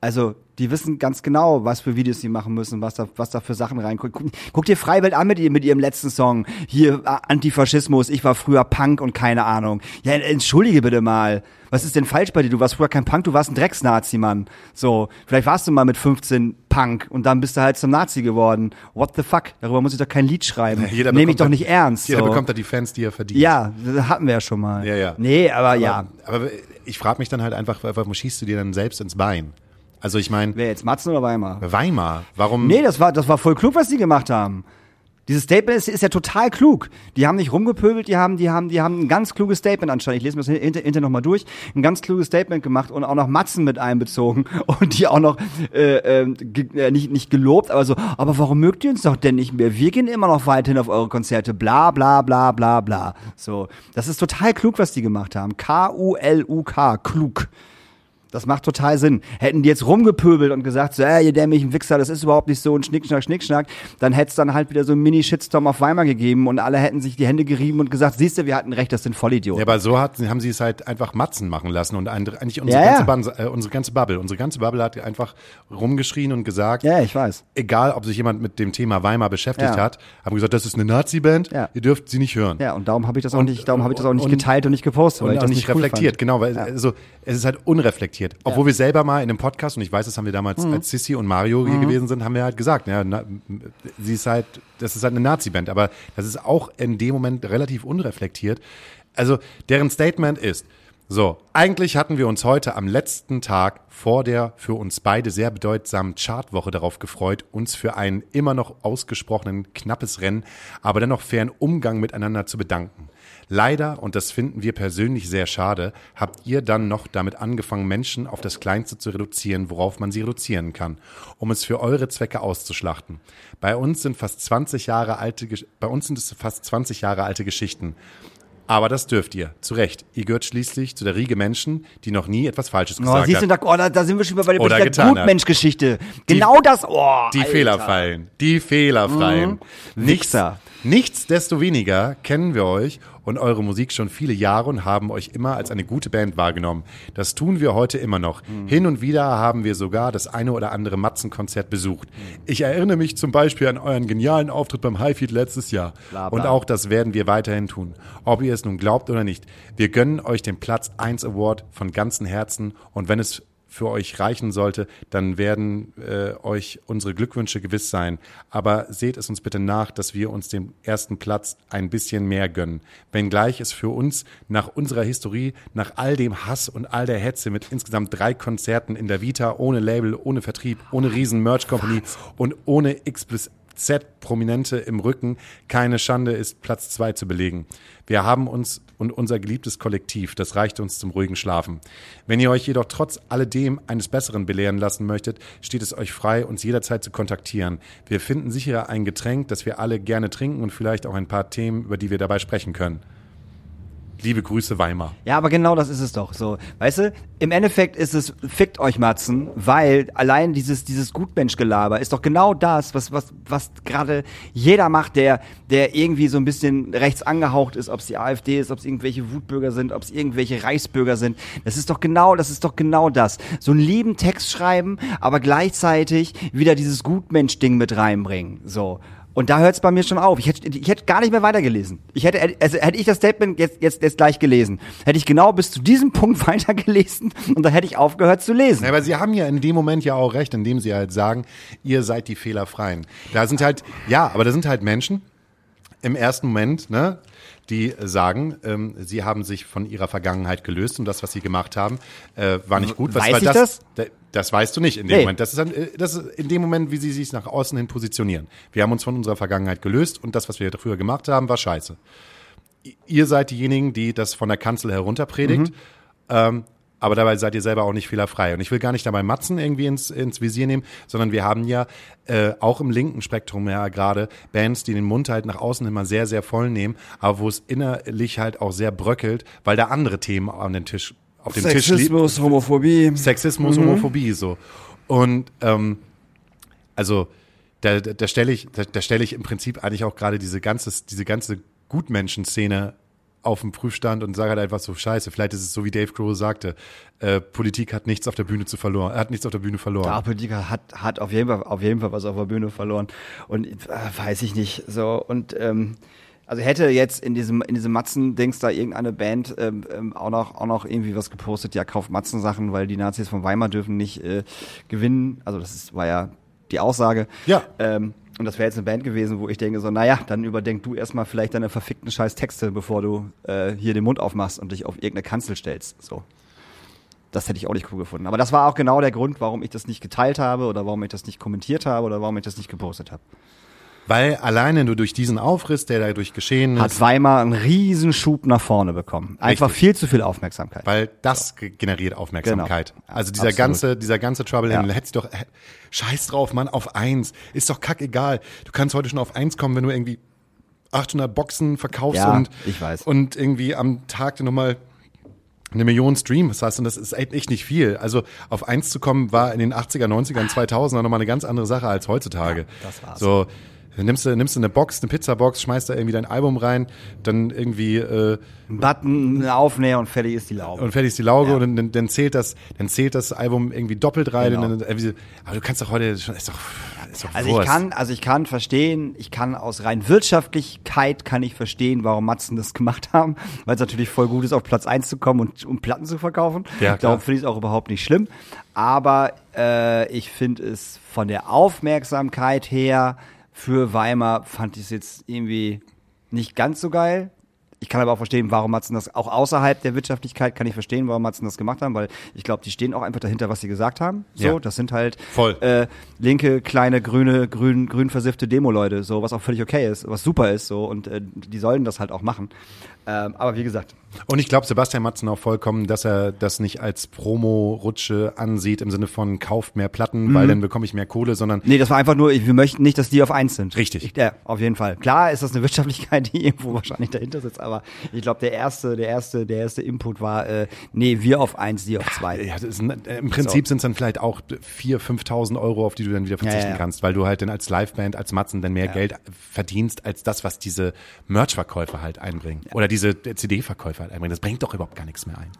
Also, die wissen ganz genau, was für Videos sie machen müssen, was da, was da für Sachen reinkommen. Guck, guck dir Freiwelt an mit, ihr, mit ihrem letzten Song. Hier, Antifaschismus, ich war früher Punk und keine Ahnung. Ja, entschuldige bitte mal. Was ist denn falsch bei dir? Du warst früher kein Punk, du warst ein Drecksnazi, Mann. So, vielleicht warst du mal mit 15 Punk und dann bist du halt zum Nazi geworden. What the fuck? Darüber muss ich doch kein Lied schreiben. [laughs] Jeder Nehme ich doch nicht ernst. Jeder so. bekommt da die Fans, die er verdient. Ja, das hatten wir ja schon mal. Ja, ja. Nee, aber, ja. Aber ich frage mich dann halt einfach, warum schießt du dir dann selbst ins Bein? Also ich meine, Wer jetzt, Matzen oder Weimar? Weimar, warum? Nee, das war, das war voll klug, was die gemacht haben. Dieses Statement ist, ist ja total klug. Die haben nicht rumgepöbelt, die haben, die haben, die haben ein ganz kluges Statement anscheinend. Ich lese mir das hinter, hinter nochmal durch. Ein ganz kluges Statement gemacht und auch noch Matzen mit einbezogen [laughs] und die auch noch äh, ähm, äh, nicht, nicht gelobt, aber so, aber warum mögt ihr uns doch denn nicht mehr? Wir gehen immer noch weiterhin auf eure Konzerte. Bla bla bla bla bla. So, das ist total klug, was die gemacht haben. K-U-L-U-K, klug. Das macht total Sinn. Hätten die jetzt rumgepöbelt und gesagt, so, äh, ihr dämlichen Wichser, das ist überhaupt nicht so und Schnickschnack, Schnickschnack, dann hätte es dann halt wieder so einen Mini-Shitstorm auf Weimar gegeben und alle hätten sich die Hände gerieben und gesagt, siehst du, wir hatten recht, das sind Vollidioten. Ja, aber so hat, haben sie es halt einfach Matzen machen lassen und ein- eigentlich unsere, Ja, ganze ja. Äh, unsere ganze Bubble, unsere ganze Bubble hat einfach rumgeschrien und gesagt, ja, ich weiß. egal ob sich jemand mit dem Thema Weimar beschäftigt Ja. hat, haben gesagt, das ist eine Nazi-Band, Ja. ihr dürft sie nicht hören. Ja, und darum habe ich das auch Und- nicht, darum habe ich das auch nicht und- geteilt und nicht gepostet, weil Und ich auch das nicht nicht cool reflektiert, fand. genau, weil also es ist halt unreflektiert. Obwohl wir selber mal in einem Podcast, und ich weiß, das haben wir damals, Mhm. als Sissi und Mario hier gewesen sind, haben wir halt gesagt, ja, na, sie ist halt, das ist halt eine Nazi-Band, aber das ist auch in dem Moment relativ unreflektiert. Also deren Statement ist, so, eigentlich hatten wir uns heute am letzten Tag vor der für uns beide sehr bedeutsamen Chartwoche darauf gefreut, uns für einen immer noch ausgesprochenen knappes Rennen, aber dennoch fairen Umgang miteinander zu bedanken. Leider, und das finden wir persönlich sehr schade, habt ihr dann noch damit angefangen, Menschen auf das Kleinste zu reduzieren, worauf man sie reduzieren kann, um es für eure Zwecke auszuschlachten. Bei uns sind fast 20 Jahre alte, bei uns sind es fast 20 Jahre alte Geschichten. Aber das dürft ihr. Zu Recht. Ihr gehört schließlich zu der Riege Menschen, die noch nie etwas Falsches Oh, gesagt siehst du, da, oh, da, da sind wir schon bei der, der. Gutmensch-Geschichte. Genau das, oh, Die Alter. Fehlerfreien. Die Fehlerfreien. Nichts, Wichser. Nichtsdestoweniger kennen wir euch und eure Musik schon viele Jahre und haben euch immer als eine gute Band wahrgenommen. Das tun wir heute immer noch. Hin und wieder haben wir sogar das eine oder andere Matzenkonzert besucht. Ich erinnere mich zum Beispiel an euren genialen Auftritt beim Highfield letztes Jahr. Bla, bla. Und auch das werden wir weiterhin tun. Ob ihr es nun glaubt oder nicht. Wir gönnen euch den Platz 1 Award von ganzem Herzen und wenn es für euch reichen sollte, dann werden äh, euch unsere Glückwünsche gewiss sein. Aber seht es uns bitte nach, dass wir uns den ersten Platz ein bisschen mehr gönnen. Wenngleich es für uns nach unserer Historie, nach all dem Hass und all der Hetze mit insgesamt drei Konzerten in der Vita, ohne Label, ohne Vertrieb, ohne riesen Merch Company und ohne explizit Z-Prominente im Rücken keine Schande ist, Platz zwei zu belegen. Wir haben uns und unser geliebtes Kollektiv, das reicht uns zum ruhigen Schlafen. Wenn ihr euch jedoch trotz alledem eines Besseren belehren lassen möchtet, steht es euch frei, uns jederzeit zu kontaktieren. Wir finden sicher ein Getränk, das wir alle gerne trinken und vielleicht auch ein paar Themen, über die wir dabei sprechen können. Liebe Grüße, Weimar. Ja, aber genau das ist es doch. So, weißt du, im Endeffekt ist es, fickt euch Matzen, weil allein dieses, dieses Gutmenschgelaber ist doch genau das, was, was, was gerade jeder macht, der, der irgendwie so ein bisschen rechts angehaucht ist, ob es die AfD ist, ob es irgendwelche Wutbürger sind, ob es irgendwelche Reichsbürger sind. Das ist doch genau, das ist doch genau das. So einen lieben Text schreiben, aber gleichzeitig wieder dieses Gutmensch-Ding mit reinbringen. So. Und da hört es bei mir schon auf. Ich hätte, ich hätte gar nicht mehr weitergelesen. Ich hätte, also hätte ich das Statement jetzt, jetzt, jetzt gleich gelesen, hätte ich genau bis zu diesem [laughs] Punkt weitergelesen und dann hätte ich aufgehört zu lesen. Ja, aber sie haben ja in dem Moment ja auch recht, indem sie halt sagen, ihr seid die Fehlerfreien. Da sind halt, ja, aber da sind halt Menschen im ersten Moment, ne, die sagen, ähm, sie haben sich von ihrer Vergangenheit gelöst und das, was sie gemacht haben, äh, war nicht gut. Was, Weiß ich das? Da, das weißt du nicht in dem Nee. Moment. Das ist, dann, äh, das ist in dem Moment, wie sie sich nach außen hin positionieren. Wir haben uns von unserer Vergangenheit gelöst und das, was wir früher gemacht haben, war scheiße. Ihr seid diejenigen, die das von der Kanzel herunterpredigt. Ähm, aber dabei seid ihr selber auch nicht fehlerfrei. Und ich will gar nicht dabei Matzen irgendwie ins, ins Visier nehmen, sondern wir haben ja äh, auch im linken Spektrum ja gerade Bands, die den Mund halt nach außen immer sehr, sehr voll nehmen, aber wo es innerlich halt auch sehr bröckelt, weil da andere Themen an den Tisch auf dem Tisch liegt. Sexismus, Homophobie. Sexismus, Homophobie so. Und ähm, also da, da, da stelle ich, da, da stelle ich im Prinzip eigentlich auch gerade diese ganze, diese ganze Gutmenschenszene auf den Prüfstand und sage halt einfach so, scheiße, vielleicht ist es so, wie Dave Grohl sagte, äh, Politik hat nichts auf der Bühne zu verloren, hat nichts auf der Bühne verloren. Ja, Politiker hat, hat auf, jeden Fall, auf jeden Fall was auf der Bühne verloren. Und äh, weiß ich nicht. So, und ähm, also hätte jetzt in diesem, in diesem Matzen-Dings da irgendeine Band ähm, ähm, auch, noch, auch noch irgendwie was gepostet, ja, kauft Matzen-Sachen, weil die Nazis von Weimar dürfen nicht äh, gewinnen. Also das ist, war ja die Aussage. Ja. Ähm, und das wäre jetzt eine Band gewesen, wo ich denke so, naja, dann überdenk du erstmal vielleicht deine verfickten scheiß Texte, bevor du äh, hier den Mund aufmachst und dich auf irgendeine Kanzel stellst. So. Das hätte ich auch nicht cool gefunden. Aber das war auch genau der Grund, warum ich das nicht geteilt habe oder warum ich das nicht kommentiert habe oder warum ich das nicht gepostet habe. Weil alleine nur durch diesen Aufriss, der dadurch geschehen Hat ist, Weimar einen riesen Schub nach vorne bekommen. Einfach Richtig. viel zu viel Aufmerksamkeit. weil das ge- generiert Aufmerksamkeit. Genau. Also dieser Absolut. ganze, dieser ganze Trouble Ja. hätt's doch, scheiß drauf, Mann, auf eins. Ist doch kackegal. Du kannst heute schon auf eins kommen, wenn du irgendwie 800 Boxen verkaufst Ja, und, ich weiß. und irgendwie am Tag nochmal eine Million Streams hast und das ist echt nicht viel. Also auf eins zu kommen war in den 80er, 90er, 2000er nochmal eine ganz andere Sache als heutzutage. das war's. So, nimmst du, nimmst du eine Box, eine Pizzabox, schmeißt da irgendwie dein Album rein, dann irgendwie, äh, Ein Button, eine Aufnäher und fertig ist die Laube. und fertig ist die Lauge Ja. und dann, dann zählt das, dann zählt das Album irgendwie doppelt rein. Genau. Dann, irgendwie, aber du kannst doch heute schon, ist doch, ist doch Also ich Wurst. kann, also ich kann verstehen, ich kann aus rein Wirtschaftlichkeit kann ich verstehen, warum Matzen das gemacht haben, weil es natürlich voll gut ist, auf Platz eins zu kommen und um Platten zu verkaufen. Ja. Darum finde ich es auch überhaupt nicht schlimm. Aber äh, ich finde es von der Aufmerksamkeit her für Weimar fand ich es jetzt irgendwie nicht ganz so geil. Ich kann aber auch verstehen, warum Matzen das auch außerhalb der Wirtschaftlichkeit kann ich verstehen, warum Matzen das gemacht haben, weil ich glaube, die stehen auch einfach dahinter, was sie gesagt haben. So, Ja. das sind halt Voll. äh, linke, kleine, grüne, grün, grün versiffte Demo-Leute, so, was auch völlig okay ist, was super ist, so, und äh, die sollen das halt auch machen. Ähm, aber wie gesagt, Und ich glaube Sebastian Matzen auch vollkommen, dass er das nicht als Promo-Rutsche ansieht im Sinne von kauft mehr Platten, Mhm. weil dann bekomme ich mehr Kohle, sondern nee, das war einfach nur, wir möchten nicht, dass die auf eins sind. Richtig. Ich, ja, auf jeden Fall. Klar ist das eine Wirtschaftlichkeit, die irgendwo wahrscheinlich dahinter sitzt, aber ich glaube, der erste, der erste, der erste Input war, äh, nee, wir auf eins, die auf zwei. ja, ein- äh, im Prinzip sind es dann vielleicht auch 4.000, 5.000 Euro, auf die du dann wieder verzichten Ja, ja. kannst, weil du halt dann als Liveband, als Matzen dann mehr Geld verdienst, als das, was diese Merch-Verkäufer halt einbringen. Oder diese CD-Verkäufer halt einbringen. Das bringt doch überhaupt gar nichts mehr ein.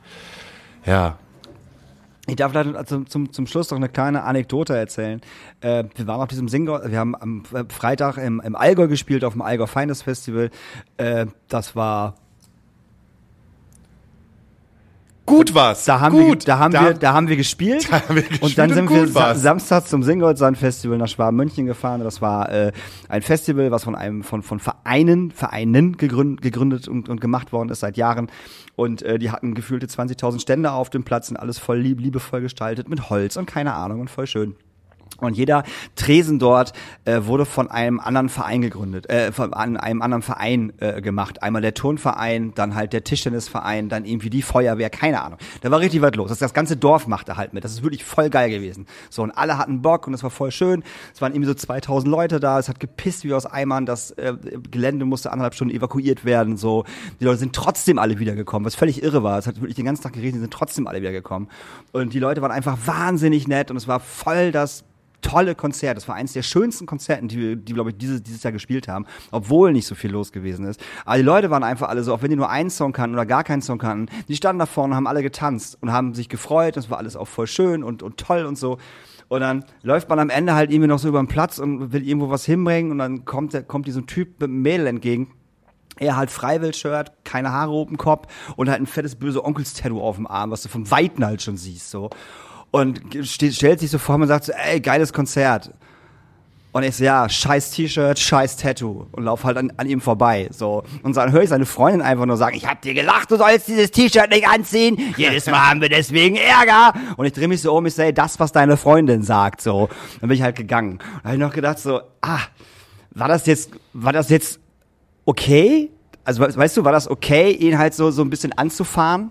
Ja, Ich darf leider zum, zum, zum Schluss noch eine kleine Anekdote erzählen. Äh, wir waren auf diesem Single, wir haben am Freitag im, im Allgäu gespielt, auf dem Allgäu Finest Festival. Äh, das war gut was. Da haben gut. wir, da haben Da- wir, da haben wir gespielt. [laughs] Da haben wir gespielt und dann sind und wir war's. Samstag zum Singoldsand Festival nach Schwaben-München gefahren. Das war äh, ein Festival, was von einem von von Vereinen Vereinen gegründet, gegründet und, und gemacht worden ist seit Jahren. Und äh, die hatten gefühlte 20.000 Stände auf dem Platz und alles voll lieb, liebevoll gestaltet mit Holz und keine Ahnung und voll schön. Und jeder Tresen dort äh, wurde von einem anderen Verein gegründet, äh, von einem anderen Verein äh, gemacht. Einmal der Turnverein, dann halt der Tischtennisverein, dann irgendwie die Feuerwehr, keine Ahnung. Da war richtig was los. Das, das ganze Dorf machte halt mit. Das ist wirklich voll geil gewesen. So, und alle hatten Bock und es war voll schön. Es waren irgendwie so 2000 Leute da. Es hat gepisst wie aus Eimern. Das äh, Gelände musste anderthalb Stunden evakuiert werden. So, die Leute sind trotzdem alle wiedergekommen, was völlig irre war. Es hat wirklich den ganzen Tag geregnet, sind trotzdem alle wiedergekommen. Und die Leute waren einfach wahnsinnig nett und es war voll das tolle Konzert. Das war eines der schönsten Konzerten, die wir, die, glaube ich, dieses, dieses Jahr gespielt haben, obwohl nicht so viel los gewesen ist. Aber die Leute waren einfach alle so, auch wenn die nur einen Song kannten oder gar keinen Song kannten, die standen da vorne, haben alle getanzt und haben sich gefreut. Das war alles auch voll schön und, und toll und so. Und dann läuft man am Ende halt irgendwie noch so über den Platz und will irgendwo was hinbringen und dann kommt, kommt diesem Typ mit einem Mädel entgegen. Er halt Freiwild-Shirt, keine Haare oben Kopf und halt ein fettes böse Onkels-Tattoo auf dem Arm, was du vom Weiten halt schon siehst, so. Und stellt sich so vor und sagt so, ey, geiles Konzert. Und ich so, ja, scheiß T-Shirt, scheiß Tattoo. Und lauf halt an, an ihm vorbei, so. Und dann höre ich seine Freundin einfach nur sagen, ich hab dir gelacht, du sollst dieses T-Shirt nicht anziehen. Jedes Mal haben wir deswegen Ärger. Und ich drehe mich so um, ich sage, das, was deine Freundin sagt, so. Dann bin ich halt gegangen. Und habe ich noch gedacht so, ah, war das jetzt, war das jetzt okay? Also we- weißt du, war das okay, ihn halt so so ein bisschen anzufahren?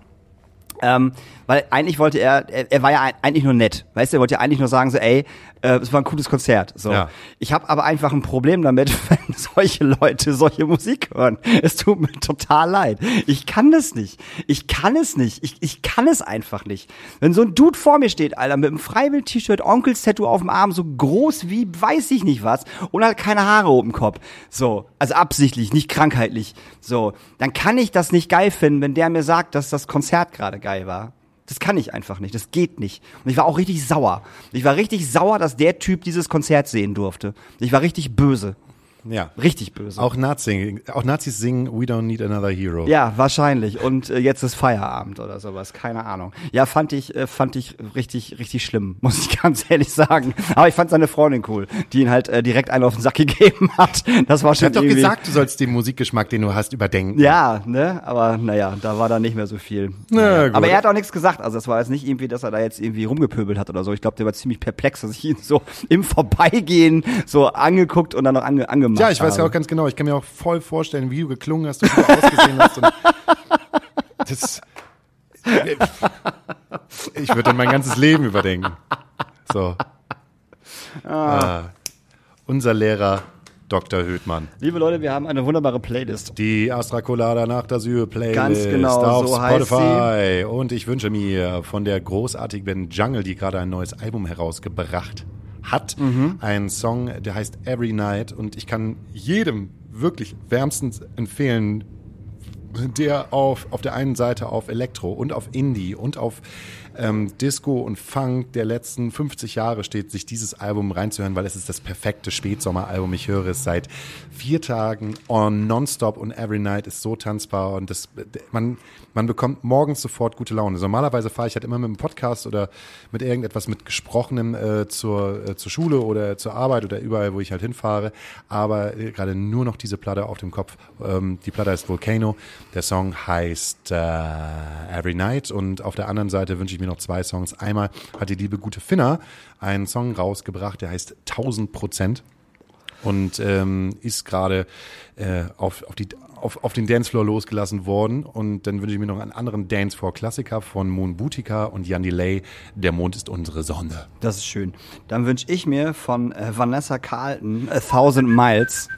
Ähm, Weil eigentlich wollte er, er, er war ja eigentlich nur nett. Weißt du, er wollte ja eigentlich nur sagen, so, ey, äh, es war ein cooles Konzert. So. Ja. Ich habe aber einfach ein Problem damit, [laughs] wenn solche Leute solche Musik hören. Es tut mir total leid. Ich kann das nicht. Ich kann es nicht. Ich, ich kann es einfach nicht. Wenn so ein Dude vor mir steht, Alter, mit einem Freiwild-T-Shirt, Onkels-Tattoo auf dem Arm, so groß wie weiß ich nicht was und halt keine Haare oben im Kopf. So, also absichtlich, nicht krankheitlich. So, dann kann ich das nicht geil finden, wenn der mir sagt, dass das Konzert gerade geil war. Das kann ich einfach nicht. Das geht nicht. Und ich war auch richtig sauer. Ich war richtig sauer, dass der Typ dieses Konzert sehen durfte. Ich war richtig böse. Ja. Richtig böse. Auch, Nazi, auch Nazis singen We Don't Need Another Hero. Ja, wahrscheinlich. Und äh, jetzt ist Feierabend oder sowas. Keine Ahnung. Ja, fand ich, äh, fand ich richtig, richtig schlimm, [laughs] muss ich ganz ehrlich sagen. Aber ich fand seine Freundin cool, die ihn halt äh, direkt einen auf den Sack [laughs] gegeben hat. Das war Ich schon hab doch gesagt, du sollst den Musikgeschmack, den du hast, überdenken. Ja, ne, aber naja, da war dann nicht mehr so viel. Na. Aber er hat auch nichts gesagt. Also es war jetzt nicht irgendwie, dass er da jetzt irgendwie rumgepöbelt hat oder so. Ich glaube, der war ziemlich perplex, dass ich ihn so [laughs] im Vorbeigehen so angeguckt und dann noch ange angemacht Ja, ich weiß ja auch ganz genau. Ich kann mir auch voll vorstellen, wie du geklungen hast und wie du ausgesehen hast. Und [laughs] das, ich würde dann mein ganzes Leben überdenken. So. Ah. Unser Lehrer Dr. Höhtmann. Liebe Leute, wir haben eine wunderbare Playlist. Die Astra Colada nach Asyl Playlist Ganz genau, auf so heißt Spotify. Und ich wünsche mir von der großartigen Jungle, die gerade ein neues Album herausgebracht hat, Mhm. einen Song, der heißt Every Night. Und ich kann jedem wirklich wärmstens empfehlen, der auf, auf der einen Seite auf Elektro und auf Indie und auf ähm, Disco und Funk der letzten 50 Jahre steht, sich dieses Album reinzuhören, weil es ist das perfekte Spätsommeralbum. Ich höre es seit vier Tagen on nonstop und every night ist so tanzbar und das, man, man bekommt morgens sofort gute Laune. Normalerweise fahre ich halt immer mit einem Podcast oder mit irgendetwas mit Gesprochenem äh, zur, äh, zur Schule oder zur Arbeit oder überall, wo ich halt hinfahre, aber äh, gerade nur noch diese Platte auf dem Kopf. Ähm, die Platte heißt Volcano, der Song heißt äh, Every Night und auf der anderen Seite wünsche ich mir noch zwei Songs. Einmal hat die liebe gute Finna einen Song rausgebracht, der heißt 1000 Prozent und ähm, ist gerade äh, auf, auf, die, auf, auf den Dancefloor losgelassen worden. Und dann wünsche ich mir noch einen anderen Dancefloor-Klassiker von Moon Boutica und Jan Delay, Der Mond ist unsere Sonne. Das ist schön. Dann wünsche ich mir von äh, Vanessa Carlton A Thousand Miles.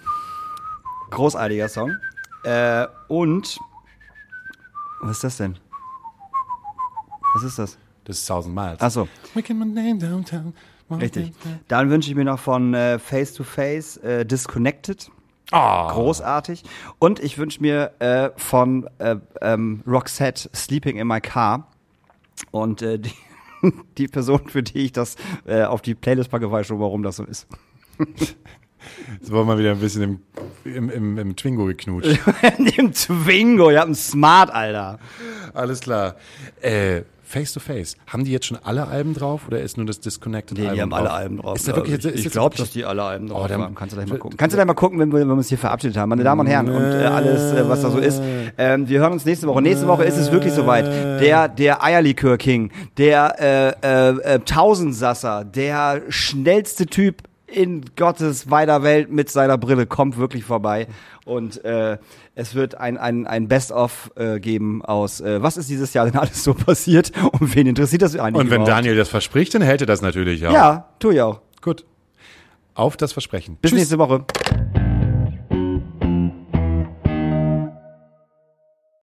Großartiger Song. Äh, und was ist das denn? Was ist das? Das ist 1000 Miles. Ach so. Making my name downtown. Richtig. Dann wünsche ich mir noch von äh, Face to Face äh, Disconnected. Ah. Großartig. Und ich wünsche mir äh, von äh, ähm, Roxette Sleeping in My Car. Und äh, [laughs] die, die Person, für die ich das äh, auf die Playlist packe, weiß schon, warum das so ist. [laughs] Jetzt wollen wir wieder ein bisschen im, im, im, im Twingo geknutscht. [laughs] Im Twingo, ihr habt einen Smart, Alter. Alles klar. Äh, Face to Face. Haben die jetzt schon alle Alben drauf oder ist nur das Disconnected Nee, Album die haben alle Alben drauf. Ist da wirklich, ich ist ich glaube, dass die alle Alben drauf Oh, haben. Kannst du gleich mal gucken. Kannst du gleich mal gucken, wenn wir, wenn wir uns hier verabschiedet haben. Meine Damen und Herren und äh, alles, äh, was da so ist. Ähm, wir hören uns nächste Woche. Nächste Woche ist es wirklich soweit. Der, der Eierlikör-King, der äh, äh, äh, Tausendsasser, der schnellste Typ in Gottes weiter Welt mit seiner Brille kommt wirklich vorbei. Und äh, es wird ein, ein, ein Best-of äh, geben aus, äh, was ist dieses Jahr denn alles so [laughs] passiert und wen interessiert das eigentlich Und wenn überhaupt? Daniel das verspricht, dann hält er das natürlich auch. Ja, tu ich auch. Gut. Auf das Versprechen. Bis Tschüss. nächste Woche.